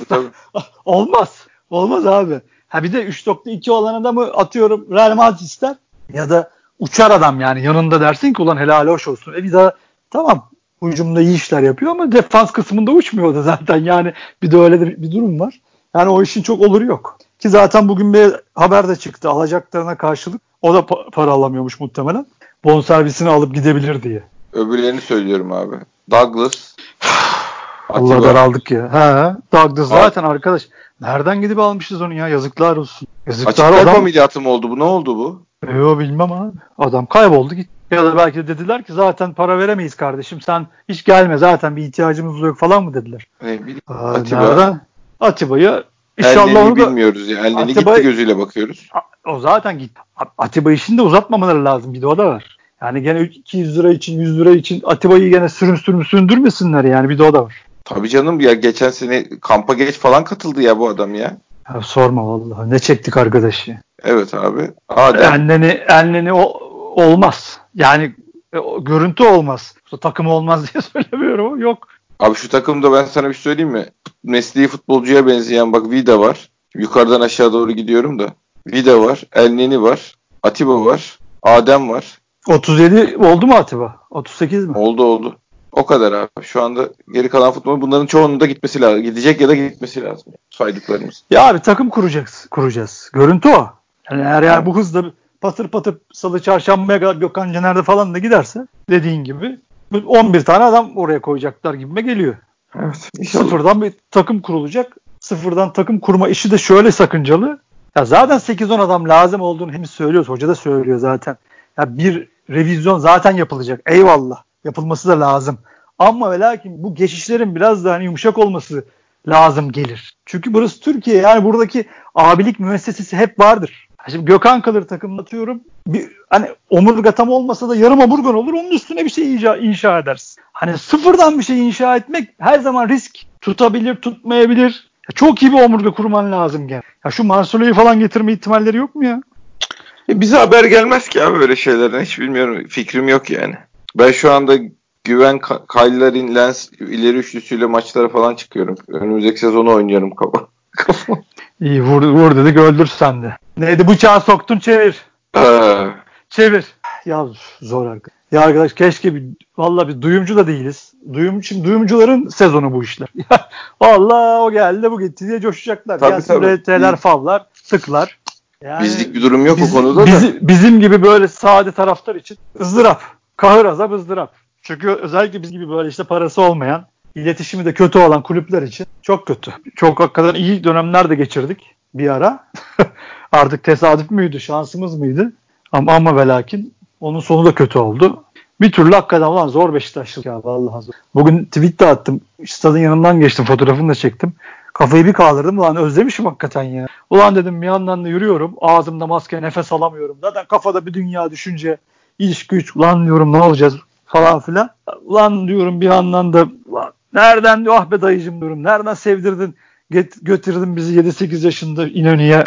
Tabii. Olmaz. Olmaz abi. Ha bir de 3.2 olan adamı atıyorum Real Madrid ister. Ya da uçar adam yani yanında dersin ki ulan helal hoş olsun. E daha tamam hücumda iyi işler yapıyor ama defans kısmında uçmuyor da zaten yani bir de öyle bir, bir durum var. Yani o işin çok oluru yok. Ki zaten bugün bir haber de çıktı alacaklarına karşılık o da pa- para alamıyormuş muhtemelen. Bonservisini alıp gidebilir diye. Öbürlerini söylüyorum abi. Douglas. Allah daraldık ya. He, Douglas zaten arkadaş. Nereden gidip almışız onu ya? Yazıklar olsun. Yazıklar Açık adam... ameliyatı mı oldu bu? Ne oldu bu? Yo bilmem abi. Adam kayboldu gitti. Ya da belki de dediler ki zaten para veremeyiz kardeşim. Sen hiç gelme zaten bir ihtiyacımız yok falan mı dediler. Ne bileyim. Atiba. Nereden? Atiba'yı İnşallah Elneni onu da, bilmiyoruz ya. Elneni Atiba, gitti gözüyle bakıyoruz. O zaten gitti. Atiba işini de uzatmamaları lazım. Bir de o da var. Yani gene 200 lira için 100 lira için Atiba'yı gene sürün sürün sündürmesinler yani bir de o da var. Tabii canım ya geçen sene kampa geç falan katıldı ya bu adam ya. ya sorma vallahi ne çektik arkadaş ya. Evet abi. Adem. Enleni, enleni o, olmaz. Yani e, o, görüntü olmaz. Takım olmaz diye söylemiyorum. Yok. Abi şu takımda ben sana bir şey söyleyeyim mi? Mesleği futbolcuya benzeyen bak Vida var. Yukarıdan aşağı doğru gidiyorum da. Vida var. Elneni var. Atiba var. Adem var. 37 oldu mu Atiba? 38 mi? Oldu oldu. O kadar abi. Şu anda geri kalan futbol bunların çoğunun da gitmesi lazım. Gidecek ya da gitmesi lazım. Saydıklarımız. Ya abi takım kuracağız. Kuracağız. Görüntü o. Yani eğer yani bu hızla patır patır salı çarşambaya kadar Gökhan Caner'de falan da giderse dediğin gibi 11 tane adam oraya koyacaklar gibime geliyor. Evet. Inşallah. Sıfırdan bir takım kurulacak. Sıfırdan takım kurma işi de şöyle sakıncalı. Ya zaten 8-10 adam lazım olduğunu hem söylüyoruz. Hoca da söylüyor zaten. Ya bir revizyon zaten yapılacak. Eyvallah. Yapılması da lazım. Ama ve lakin bu geçişlerin biraz daha hani yumuşak olması lazım gelir. Çünkü burası Türkiye. Yani buradaki abilik müessesesi hep vardır. Şimdi Gökhan kalır takım atıyorum. Bir, hani omurga tam olmasa da yarım omurgan olur. Onun üstüne bir şey inşa, inşa edersin. Hani sıfırdan bir şey inşa etmek her zaman risk. Tutabilir, tutmayabilir. Ya çok iyi bir omurga kurman lazım gene. Ya şu Marcelo'yu falan getirme ihtimalleri yok mu ya? E bize haber gelmez ki abi böyle şeylerden. Hiç bilmiyorum. Fikrim yok yani. Ben şu anda Güven Kaylar'in Lens ileri üçlüsüyle maçlara falan çıkıyorum. Önümüzdeki sezonu oynuyorum kafa. İyi vur, vur dedik öldür sen de. Neydi bıçağı soktun çevir. Ee. çevir. Ya zor arkadaş. Ya arkadaş keşke bir valla bir duyumcu da değiliz. Duyum, şimdi duyumcuların sezonu bu işler. valla o geldi bu gitti diye coşacaklar. Tabii, Gelsin tabii. RT'ler favlar sıklar. Yani Bizlik bir durum yok biz, o konuda da. Bizim gibi böyle sade taraftar için ızdırap. Kahır azap ızdırap. Çünkü özellikle biz gibi böyle işte parası olmayan, iletişimi de kötü olan kulüpler için çok kötü. Çok hakikaten iyi dönemler de geçirdik bir ara. Artık tesadüf müydü, şansımız mıydı? Ama, ama ve onun sonu da kötü oldu. Bir türlü hakikaten ulan zor Beşiktaşlık ya vallahi zor. Bugün tweet de attım. Stadın yanından geçtim fotoğrafını da çektim. Kafayı bir kaldırdım. Ulan özlemişim hakikaten ya. Ulan dedim bir yandan da yürüyorum. Ağzımda maske nefes alamıyorum. Zaten kafada bir dünya düşünce. İş güç. Ulan diyorum ne olacağız falan filan. Ulan diyorum bir yandan da nereden diyor ah be dayıcım diyorum. Nereden sevdirdin get, götürdün bizi 7-8 yaşında İnönü'ye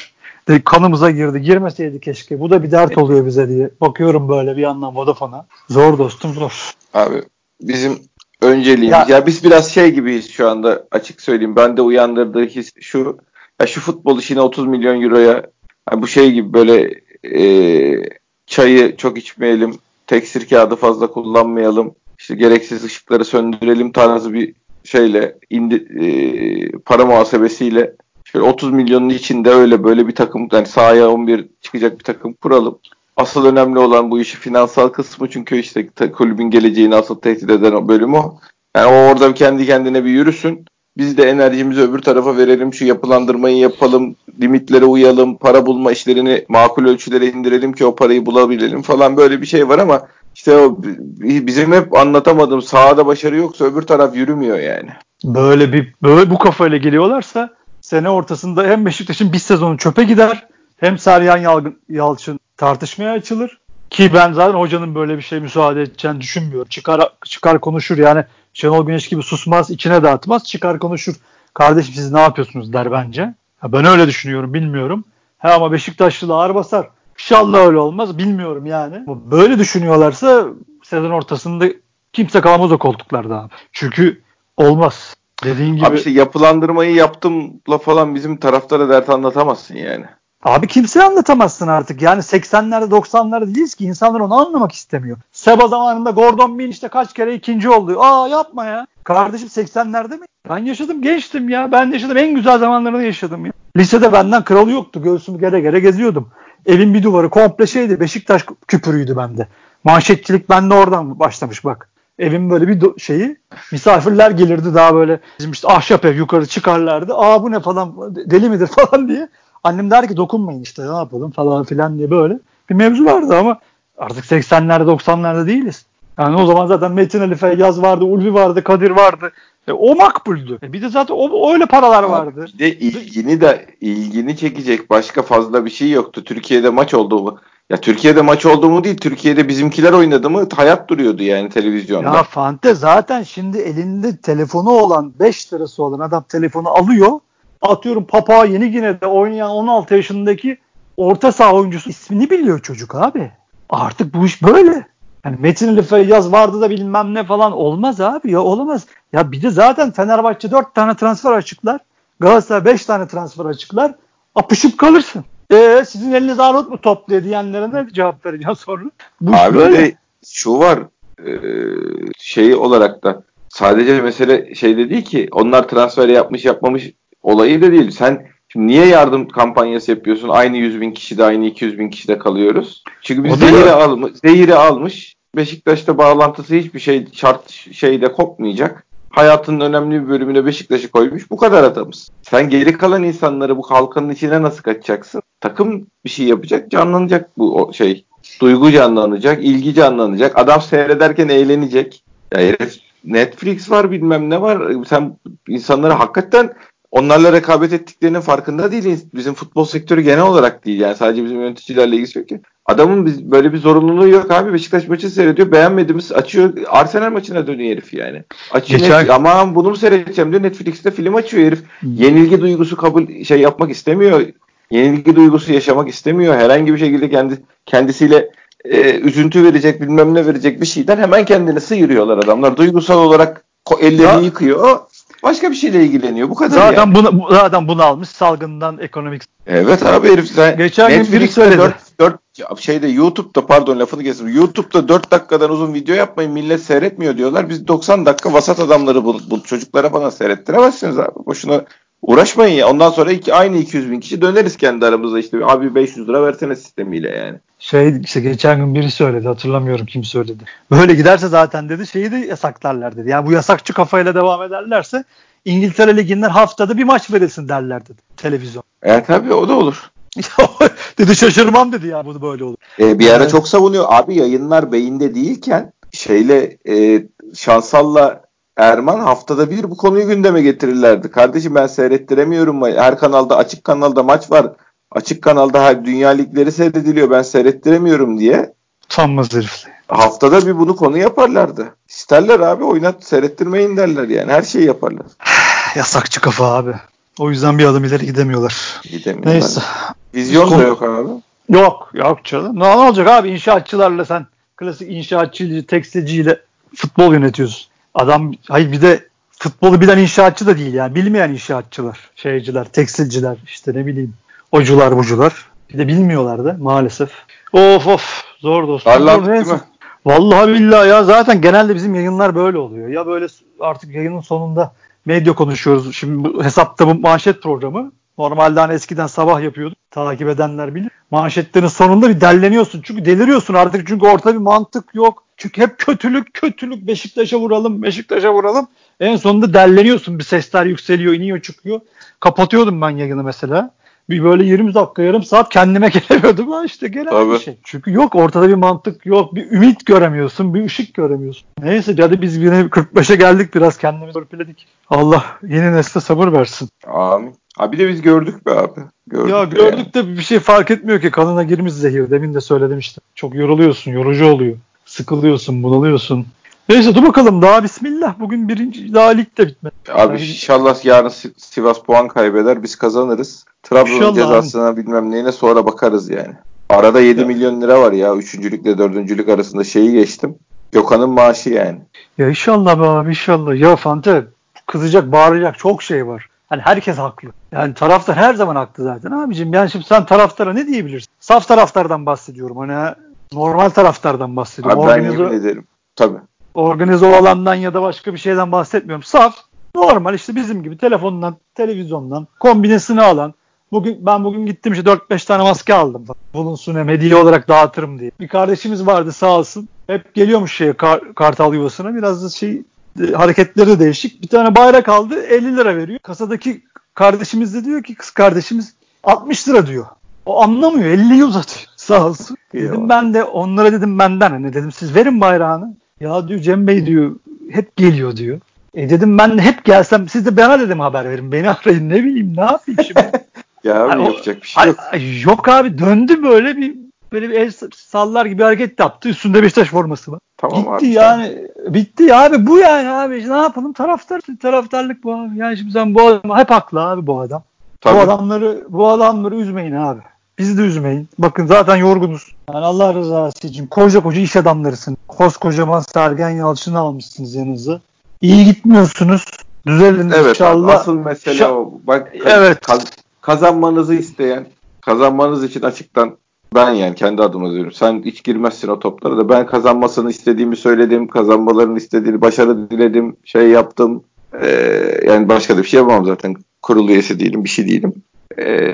de kanımıza girdi. Girmeseydi keşke. Bu da bir dert oluyor bize diye. Bakıyorum böyle bir yandan Vodafone'a. Zor dostum zor. Abi bizim önceliğimiz ya, ya biz biraz şey gibiyiz şu anda açık söyleyeyim. Ben de uyandırdığı his şu ya şu futbol işine 30 milyon euroya yani bu şey gibi böyle e, çayı çok içmeyelim teksir kağıdı fazla kullanmayalım. İşte gereksiz ışıkları söndürelim tarzı bir şeyle indi, e, para muhasebesiyle şöyle 30 milyonun içinde öyle böyle bir takım yani sahaya 11 çıkacak bir takım kuralım. Asıl önemli olan bu işi finansal kısmı çünkü işte kulübün geleceğini asıl tehdit eden o bölüm o. Yani o orada kendi kendine bir yürüsün. Biz de enerjimizi öbür tarafa verelim, şu yapılandırmayı yapalım, limitlere uyalım, para bulma işlerini makul ölçülere indirelim ki o parayı bulabilelim falan böyle bir şey var ama işte o bizim hep anlatamadığım sahada başarı yoksa öbür taraf yürümüyor yani. Böyle bir böyle bu kafayla geliyorlarsa sene ortasında hem Beşiktaş'ın bir sezonu çöpe gider hem Seryan Yalçın tartışmaya açılır. Ki ben zaten hocanın böyle bir şey müsaade edeceğini düşünmüyorum. Çıkar çıkar konuşur yani Şenol Güneş gibi susmaz, içine dağıtmaz, çıkar konuşur. Kardeşim siz ne yapıyorsunuz der bence. Ha, ben öyle düşünüyorum, bilmiyorum. Ha ama Beşiktaşlı ağır basar. İnşallah öyle olmaz, bilmiyorum yani. Böyle düşünüyorlarsa sezon ortasında kimse kalmaz o koltuklarda abi. Çünkü olmaz. Dediğin gibi. Abi işte yapılandırmayı yaptımla falan bizim taraftara dert anlatamazsın yani. Abi kimseye anlatamazsın artık. Yani 80'lerde 90'larda değiliz ki insanlar onu anlamak istemiyor. Seba zamanında Gordon Bean işte kaç kere ikinci oldu. Aa yapma ya. Kardeşim 80'lerde mi? Ben yaşadım gençtim ya. Ben yaşadım en güzel zamanlarını yaşadım ya. Lisede benden kralı yoktu. Göğsümü gere gere geziyordum. Evin bir duvarı komple şeydi. Beşiktaş küpürüydü bende. Manşetçilik bende oradan başlamış bak. Evin böyle bir şeyi misafirler gelirdi daha böyle bizim işte ahşap ev yukarı çıkarlardı. Aa bu ne falan deli midir falan diye. Annem der ki dokunmayın işte ne yapalım falan filan diye böyle bir mevzu vardı ama artık 80'lerde 90'larda değiliz. Yani o zaman zaten Metin Ali Feyyaz vardı, Ulvi vardı, Kadir vardı. E, o makbuldü. E, bir de zaten o, öyle paralar vardı. Bir de ilgini de ilgini çekecek başka fazla bir şey yoktu. Türkiye'de maç oldu mu? Ya Türkiye'de maç oldu mu değil, Türkiye'de bizimkiler oynadı mı hayat duruyordu yani televizyonda. Ya Fante zaten şimdi elinde telefonu olan 5 lirası olan adam telefonu alıyor. Atıyorum Papua Yeni Gine'de oynayan 16 yaşındaki orta saha oyuncusu ismini biliyor çocuk abi. Artık bu iş böyle. Yani Metin Ali Feyyaz vardı da bilmem ne falan olmaz abi ya olamaz. Ya bir de zaten Fenerbahçe 4 tane transfer açıklar. Galatasaray 5 tane transfer açıklar. Apışıp kalırsın. Ee, sizin eliniz armut mu topluyor diyenlere ne cevap vereceğim sonra? Bu Abi böyle. de şu var e, şey olarak da sadece mesele şeyde değil ki onlar transfer yapmış yapmamış olayı da değil. Sen şimdi niye yardım kampanyası yapıyorsun? Aynı 100 bin kişi de aynı 200 bin kişi de kalıyoruz. Çünkü biz zehiri almış, zehiri almış. Beşiktaş'ta bağlantısı hiçbir şey şart şeyde kopmayacak hayatının önemli bir bölümüne Beşiktaş'ı koymuş. Bu kadar adamız. Sen geri kalan insanları bu halkanın içine nasıl kaçacaksın? Takım bir şey yapacak, canlanacak bu şey. Duygu canlanacak, ilgi canlanacak. Adam seyrederken eğlenecek. Ya herif Netflix var bilmem ne var. Sen insanları hakikaten onlarla rekabet ettiklerinin farkında değiliz. Bizim futbol sektörü genel olarak değil. Yani sadece bizim yöneticilerle ilgisi yok ki. Adamın biz, böyle bir zorunluluğu yok abi. Beşiktaş maçı seyrediyor. Beğenmediğimiz açıyor. Arsenal maçına dönüyor herif yani. Açıyor Geçen... Net, aman bunu mu seyredeceğim diyor. Netflix'te film açıyor herif. Yenilgi duygusu kabul şey yapmak istemiyor. Yenilgi duygusu yaşamak istemiyor. Herhangi bir şekilde kendi kendisiyle e, üzüntü verecek bilmem ne verecek bir şeyden hemen kendini sıyırıyorlar adamlar. Duygusal olarak ellerini ya, yıkıyor. Başka bir şeyle ilgileniyor. Bu kadar zaten yani. Bunu, zaten bunu almış salgından ekonomik. Evet abi herif sen Geçen gün biri söyledi. 4, 4, şeyde YouTube'da pardon lafını kesin. YouTube'da 4 dakikadan uzun video yapmayın millet seyretmiyor diyorlar. Biz 90 dakika vasat adamları bu, bu çocuklara bana seyrettiremezsiniz abi. Boşuna uğraşmayın ya. Ondan sonra iki, aynı 200 bin kişi döneriz kendi aramızda işte. Abi 500 lira versene sistemiyle yani. Şey işte geçen gün biri söyledi hatırlamıyorum kim söyledi. Böyle giderse zaten dedi şeyi de yasaklarlar dedi. Yani bu yasakçı kafayla devam ederlerse İngiltere Ligi'nden haftada bir maç verilsin derler dedi televizyon. Evet tabii o da olur. dedi şaşırmam dedi ya bunu böyle olur. Ee, bir ara evet. çok savunuyor. Abi yayınlar beyinde değilken şeyle e, Şansal'la Erman haftada bir bu konuyu gündeme getirirlerdi. Kardeşim ben seyrettiremiyorum. Her kanalda açık kanalda maç var. Açık kanalda her dünya ligleri seyrediliyor. Ben seyrettiremiyorum diye. Utanmaz herifler. Haftada bir bunu konu yaparlardı. İsterler abi oynat seyrettirmeyin derler yani. Her şeyi yaparlar. Yasakçı kafa abi. O yüzden bir adım ileri gidemiyorlar. Gidemiyorlar. Neyse. Vizyon da yok abi. Yok yok canım. Ne, ne olacak abi inşaatçılarla sen klasik inşaatçı, tekstilciyle futbol yönetiyorsun. Adam hayır bir de futbolu bilen inşaatçı da değil yani. Bilmeyen inşaatçılar, şeyciler, tekstilciler işte ne bileyim ocular bucular. Bir de bilmiyorlar da maalesef. Of of zor dostum. Zor, değil mi? Vallahi billahi ya zaten genelde bizim yayınlar böyle oluyor. Ya böyle artık yayının sonunda medya konuşuyoruz. Şimdi bu hesapta bu manşet programı. Normalde hani eskiden sabah yapıyorduk. Takip edenler bilir. Manşetlerin sonunda bir delleniyorsun. Çünkü deliriyorsun artık. Çünkü ortada bir mantık yok. Çünkü hep kötülük kötülük Beşiktaş'a vuralım Beşiktaş'a vuralım. En sonunda delleniyorsun. Bir sesler yükseliyor iniyor çıkıyor. Kapatıyordum ben yayını mesela bir böyle 20 dakika yarım saat kendime gelemiyordum ha işte gelen bir şey. Çünkü yok ortada bir mantık yok bir ümit göremiyorsun bir ışık göremiyorsun. Neyse hadi biz yine 45'e geldik biraz kendimizi törpüledik. Allah yeni nesle sabır versin. Amin. Abi de biz gördük be abi. Gördük ya gördük yani. de bir şey fark etmiyor ki kanına girmiş zehir. Demin de söyledim işte. Çok yoruluyorsun, yorucu oluyor. Sıkılıyorsun, bunalıyorsun. Neyse dur bakalım daha bismillah. Bugün birinci daha lig de bitmedi. Abi yani... inşallah yarın Sivas puan kaybeder biz kazanırız. Trabzon'un cezasına bilmem neyine sonra bakarız yani. Arada 7 ya. milyon lira var ya. Üçüncülükle dördüncülük arasında şeyi geçtim. Gökhan'ın maaşı yani. Ya inşallah be abi inşallah. Ya Fante kızacak bağıracak çok şey var. Hani herkes haklı. Yani taraftar her zaman haklı zaten abicim. Yani şimdi sen taraftara ne diyebilirsin? Saf taraftardan bahsediyorum. Hani normal taraftardan bahsediyorum. Abi ben organize, yemin ederim. Tabii. Organize olandan ya da başka bir şeyden bahsetmiyorum. Saf normal işte bizim gibi telefondan, televizyondan kombinesini alan. Bugün ben bugün gittim işte 4-5 tane maske aldım. Bulunsun hem hediye olarak dağıtırım diye. Bir kardeşimiz vardı sağ olsun. Hep geliyormuş şeye kar, kartal yuvasına. Biraz da şey hareketleri de değişik. Bir tane bayrak aldı 50 lira veriyor. Kasadaki kardeşimiz de diyor ki kız kardeşimiz 60 lira diyor. O anlamıyor 50'yi uzatıyor sağ olsun. Dedim ben de onlara dedim benden hani dedim siz verin bayrağını. Ya diyor Cem Bey diyor hep geliyor diyor. E dedim ben de hep gelsem siz de bana dedim haber verin. Beni arayın ne bileyim ne yapayım şimdi. ya abi yapacak bir şey yok. Ay, yok abi döndü böyle bir böyle bir el sallar gibi hareket yaptı. Üstünde Beşiktaş forması var. Tamam Gitti abi, yani. Bitti abi bu yani abi. Ne yapalım? Taraftar taraftarlık bu abi. Yani şimdi sen bu adam hep haklı abi bu adam. Tabii. Bu adamları bu adamları üzmeyin abi. Bizi de üzmeyin. Bakın zaten yorgunuz. Yani Allah rızası için koca koca iş adamlarısın. Koskocaman Sergen Yalçın'ı almışsınız yanınıza. İyi gitmiyorsunuz. Düzelin evet, inşallah. Asıl mesele Şa- o. Bak evet. Kaz- kazanmanızı isteyen, kazanmanız için açıktan ben yani kendi adıma diyorum. Sen hiç girmezsin o toplara da ben kazanmasını istediğimi söyledim. Kazanmalarını istediğini, başarı diledim, şey yaptım. Ee, yani başka da bir şey yapamam zaten. Kurul üyesi değilim, bir şey değilim. Ee,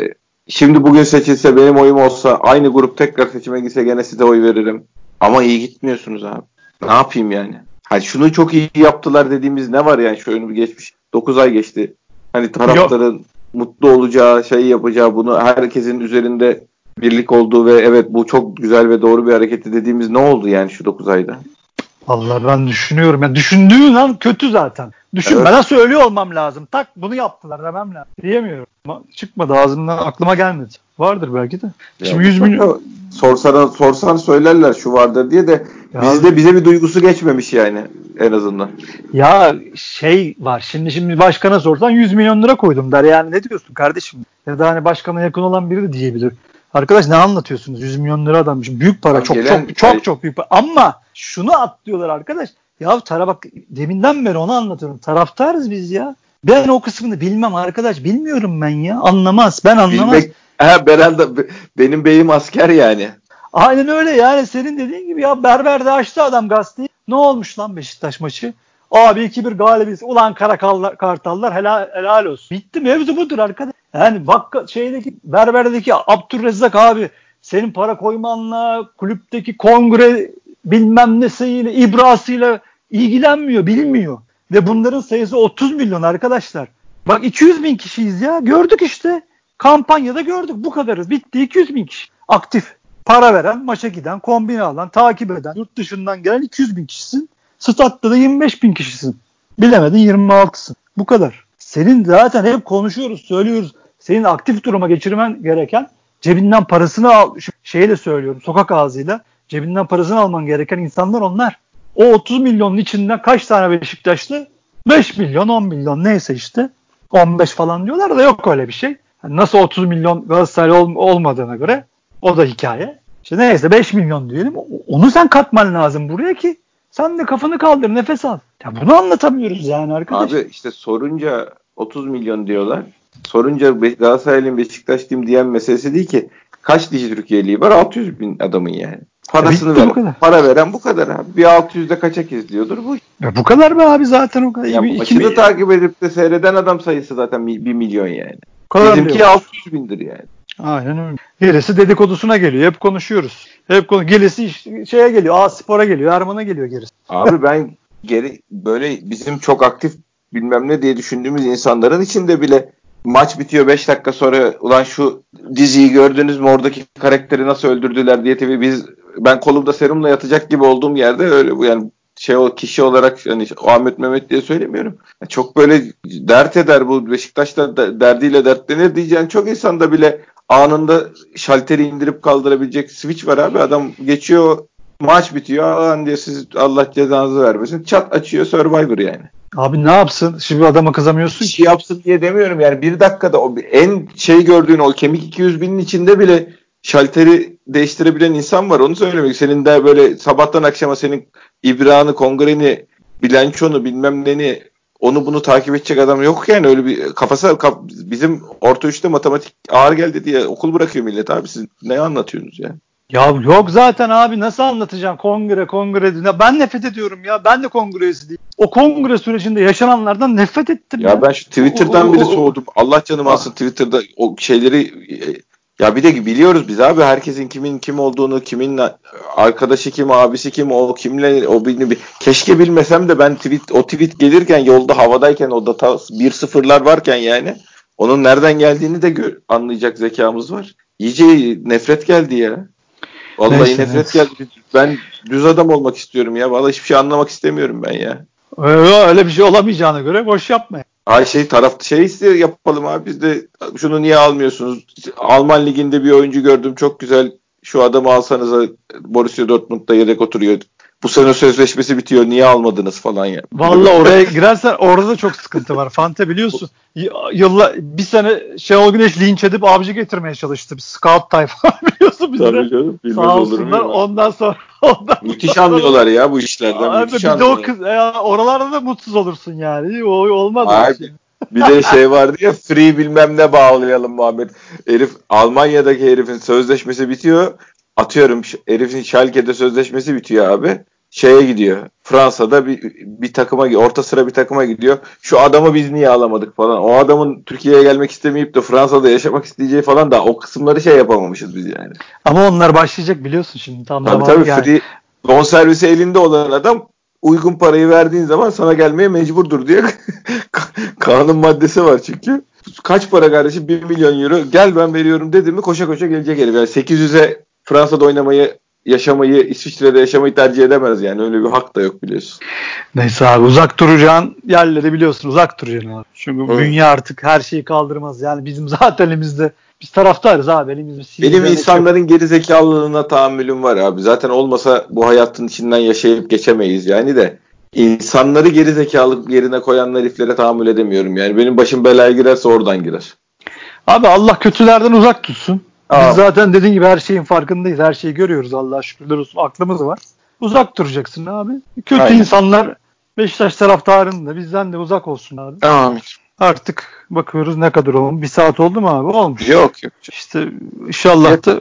şimdi bugün seçilse benim oyum olsa aynı grup tekrar seçime gitse gene size oy veririm. Ama iyi gitmiyorsunuz abi. Ne yapayım yani? Hani şunu çok iyi yaptılar dediğimiz ne var yani şu önümü geçmiş. 9 ay geçti. Hani taraftarın Yok. mutlu olacağı, şey yapacağı bunu herkesin üzerinde birlik olduğu ve evet bu çok güzel ve doğru bir hareketi dediğimiz ne oldu yani şu 9 ayda? Allah ben düşünüyorum. Yani düşündüğün an kötü zaten. Düşünmeden evet. söylüyor olmam lazım. Tak bunu yaptılar demem lazım. Diyemiyorum. Çıkmadı ağzımdan aklıma gelmedi. Vardır belki de. Ya Şimdi 100 milyon sorsan sorsan söylerler şu vardır diye de ya bizde bize bir duygusu geçmemiş yani en azından. Ya şey var. Şimdi şimdi başkana sorsan 100 milyon lira koydum der. Yani ne diyorsun kardeşim? Ya da hani başkana yakın olan biri de diyebilir. Arkadaş ne anlatıyorsunuz? 100 milyon lira adammış. Büyük para. Çok gelen, çok çok çok büyük para. Ama şunu atlıyorlar arkadaş. Ya tara bak deminden beri onu anlatıyorum. Taraftarız biz ya. Ben o kısmını bilmem arkadaş. Bilmiyorum ben ya. Anlamaz. Ben anlamaz. Bilmek, he, Berel benim beyim asker yani. Aynen öyle yani senin dediğin gibi ya berberde açtı adam gazeteyi. Ne olmuş lan Beşiktaş maçı? Abi 2-1 galibiyiz. Ulan karakallar, kartallar helal, helal olsun. Bitti mevzu budur arkadaş. Yani bak şeydeki berberdeki Abdurrezzak abi senin para koymanla kulüpteki kongre bilmem nesiyle ibrasıyla ilgilenmiyor bilmiyor. Ve bunların sayısı 30 milyon arkadaşlar. Bak 200 bin kişiyiz ya gördük işte. Kampanyada gördük bu kadarız. Bitti 200 bin kişi. Aktif. Para veren, maça giden, kombine alan, takip eden, yurt dışından gelen 200 bin kişisin. Statta da 25 bin kişisin. Bilemedin 26'sın. Bu kadar. Senin zaten hep konuşuyoruz, söylüyoruz. Senin aktif duruma geçirmen gereken cebinden parasını al. Şeyle söylüyorum sokak ağzıyla. Cebinden parasını alman gereken insanlar onlar. O 30 milyonun içinden kaç tane Beşiktaşlı? 5 milyon, 10 milyon neyse işte. 15 falan diyorlar da yok öyle bir şey. Yani nasıl 30 milyon Galatasaraylı ol, olmadığına göre o da hikaye. İşte neyse 5 milyon diyelim. Onu sen katman lazım buraya ki sen de kafanı kaldır nefes al. Ya bunu anlatamıyoruz yani arkadaş. Abi işte sorunca 30 milyon diyorlar. Sorunca Galatasaray'ın Beşiktaşlıyım diyen meselesi değil ki. Kaç dizi Türkiye'liği var? 600 bin adamın yani. Parasını ver. Para veren bu kadar abi. Bir 600'de kaçak izliyordur bu. Ya bu kadar be abi zaten o kadar. Ya maçını mi? takip edip de seyreden adam sayısı zaten 1 milyon yani. Bizimki 600 bindir yani. Aynen öyle. Gerisi dedikodusuna geliyor. Hep konuşuyoruz. Hep konu gerisi şeye geliyor. A Spor'a geliyor. Erman'a geliyor gerisi. Abi ben geri böyle bizim çok aktif bilmem ne diye düşündüğümüz insanların içinde bile maç bitiyor 5 dakika sonra ulan şu diziyi gördünüz mü oradaki karakteri nasıl öldürdüler diye tabii biz ben kolumda serumla yatacak gibi olduğum yerde öyle bu yani şey o kişi olarak hani Ahmet Mehmet diye söylemiyorum. Çok böyle dert eder bu Beşiktaş'ta derdiyle dertlenir diyeceğin çok insanda bile anında şalteri indirip kaldırabilecek switch var abi. Adam geçiyor maç bitiyor. Alan diye siz Allah cezanızı vermesin. Çat açıyor Survivor yani. Abi ne yapsın? Şimdi adama kızamıyorsun. Şey yapsın diye demiyorum yani bir dakikada o en şey gördüğün o kemik 200 binin içinde bile şalteri değiştirebilen insan var. Onu söylemek. Senin de böyle sabahtan akşama senin İbrahim'i, kongreni, bilançonu bilmem neni onu bunu takip edecek adam yok yani öyle bir kafası kaf, bizim orta üçte matematik ağır geldi diye okul bırakıyor millet abi siz ne anlatıyorsunuz ya? Ya yok zaten abi nasıl anlatacağım kongre kongre ben nefret ediyorum ya ben de kongre üyesi değilim. O kongre sürecinde yaşananlardan nefret ettim ya. Ya ben şu Twitter'dan biri soğudum. Allah canım alsın Twitter'da o şeyleri ya bir de biliyoruz biz abi herkesin kimin kim olduğunu, kimin arkadaşı kim, abisi kim, o kimle o bir keşke bilmesem de ben tweet o tweet gelirken yolda havadayken o data bir sıfırlar varken yani onun nereden geldiğini de gör, anlayacak zekamız var. İyice nefret geldi ya. Vallahi Neyse, nefret evet. geldi. Ben düz adam olmak istiyorum ya. Vallahi hiçbir şey anlamak istemiyorum ben ya. Öyle bir şey olamayacağına göre boş yapma. Ay şey taraf şey istiyor yapalım abi biz de şunu niye almıyorsunuz? Alman liginde bir oyuncu gördüm çok güzel. Şu adamı alsanız Borussia Dortmund'da yedek oturuyor. Bu sene sözleşmesi bitiyor niye almadınız falan ya. Valla oraya girersen orada da çok sıkıntı var. Fante biliyorsun. Yılla bir sene Şenol Güneş linç edip abici getirmeye çalıştı. Bir scout tayfa biliyorsun bizde. Tabii canım. Sağ olsunlar. Ondan sonra ondan Müthiş sonra, anlıyorlar ya bu işlerden. Abi, müthiş bir de o kız, ya, oralarda da mutsuz olursun yani. O olmaz. Abi, şey. bir de şey vardı ya free bilmem ne bağlayalım Muhammed. Herif Almanya'daki herifin sözleşmesi bitiyor. Atıyorum herifin Schalke'de sözleşmesi bitiyor abi şeye gidiyor. Fransa'da bir, bir takıma orta sıra bir takıma gidiyor. Şu adamı biz niye alamadık falan. O adamın Türkiye'ye gelmek istemeyip de Fransa'da yaşamak isteyeceği falan da o kısımları şey yapamamışız biz yani. Ama onlar başlayacak biliyorsun şimdi. Tam tabii tabii yani. free bonservisi elinde olan adam uygun parayı verdiğin zaman sana gelmeye mecburdur diye kanun maddesi var çünkü. Kaç para kardeşim? 1 milyon euro. Gel ben veriyorum dedi mi koşa koşa gelecek herif. Yani 800'e Fransa'da oynamayı yaşamayı İsviçre'de yaşamayı tercih edemez yani öyle bir hak da yok biliyorsun. Neyse abi uzak duracağın yerleri biliyorsun uzak duracaksın abi. Çünkü evet. dünya artık her şeyi kaldırmaz. Yani bizim zaten elimizde biz taraftarız abi elimizde. Benim insanların çok... geri zekalılığına tahammülüm var abi. Zaten olmasa bu hayatın içinden yaşayıp geçemeyiz yani de. insanları geri zekalı yerine koyan heriflere tahammül edemiyorum. Yani benim başım belaya girerse oradan girer. Abi Allah kötülerden uzak tutsun. Biz zaten dediğin gibi her şeyin farkındayız. Her şeyi görüyoruz Allah'a şükürler olsun. Aklımız var. Uzak duracaksın abi. Kötü Aynen. insanlar Beşiktaş taraftarının da bizden de uzak olsun abi. Amin. Artık bakıyoruz ne kadar olmuş. Bir saat oldu mu abi? Olmuş. Yok yok. İşte inşallah da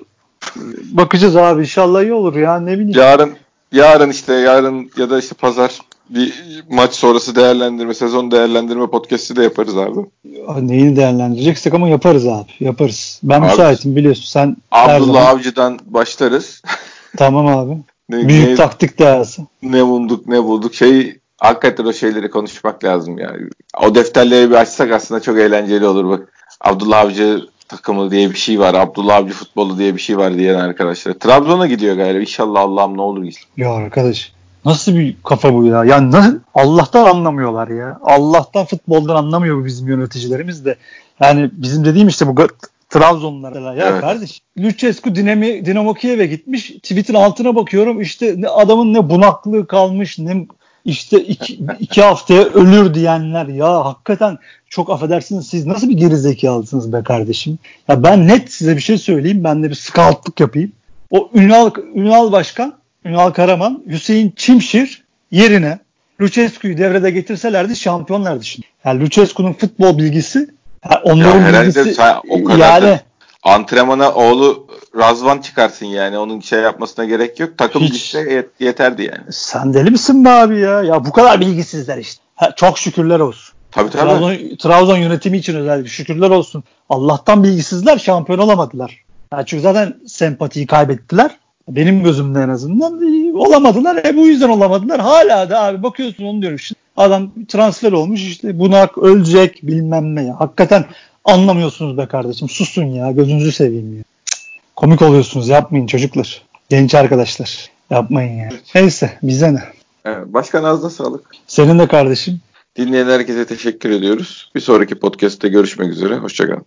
bakacağız abi. İnşallah iyi olur ya ne bileyim. Yarın yarın işte yarın ya da işte pazar bir maç sonrası değerlendirme, sezon değerlendirme podcast'i de yaparız abi. Neyini değerlendireceksek ama yaparız abi. Yaparız. Ben abi, müsaitim biliyorsun. Sen Abdullah Avcı'dan başlarız. Tamam abi. ne, Büyük ne, taktik dahası. Ne bulduk ne bulduk. Şey hakikaten o şeyleri konuşmak lazım ya. O defterleri bir açsak aslında çok eğlenceli olur bak. Abdullah Avcı takımı diye bir şey var. Abdullah Avcı futbolu diye bir şey var diyen arkadaşlar. Trabzon'a gidiyor galiba. İnşallah Allah'ım ne olur gitsin. Ya arkadaş Nasıl bir kafa bu ya? Yani nasıl, Allah'tan anlamıyorlar ya. Allah'tan futboldan anlamıyor bu bizim yöneticilerimiz de. Yani bizim dediğim işte bu Trabzonlar. Ya evet. kardeş Lucescu Dinamo, Dinamo Kiev'e gitmiş. Tweet'in altına bakıyorum işte ne, adamın ne bunaklığı kalmış ne işte iki, iki haftaya ölür diyenler ya hakikaten çok affedersiniz siz nasıl bir gerizekalısınız be kardeşim. Ya ben net size bir şey söyleyeyim ben de bir scoutlık yapayım. O Ünal, Ünal Başkan Ünal Karaman, Hüseyin Çimşir yerine Lucescu'yu devrede getirselerdi şampiyonlardı şimdi. Yani Lucescu'nun futbol bilgisi yani onların ya bilgisi o kadar yani antrenmana oğlu Razvan çıkarsın yani onun şey yapmasına gerek yok. Takım Hiç. yet, yeterdi yani. Sen deli misin be abi ya? Ya bu kadar bilgisizler işte. Ha, çok şükürler olsun. Tabii tabii. Trabzon, Trabzon yönetimi için özellikle şükürler olsun. Allah'tan bilgisizler şampiyon olamadılar. Yani çünkü zaten sempatiyi kaybettiler. Benim gözümde en azından olamadılar. E bu yüzden olamadılar. Hala da abi bakıyorsun onu diyorum. Şimdi adam transfer olmuş işte bunak ölecek bilmem ne ya. Hakikaten anlamıyorsunuz be kardeşim. Susun ya gözünüzü seveyim ya. Komik oluyorsunuz yapmayın çocuklar. Genç arkadaşlar yapmayın ya. Neyse bize ne. Evet, başkan ağzına sağlık. Senin de kardeşim. Dinleyen herkese teşekkür ediyoruz. Bir sonraki podcast'te görüşmek üzere. Hoşçakalın.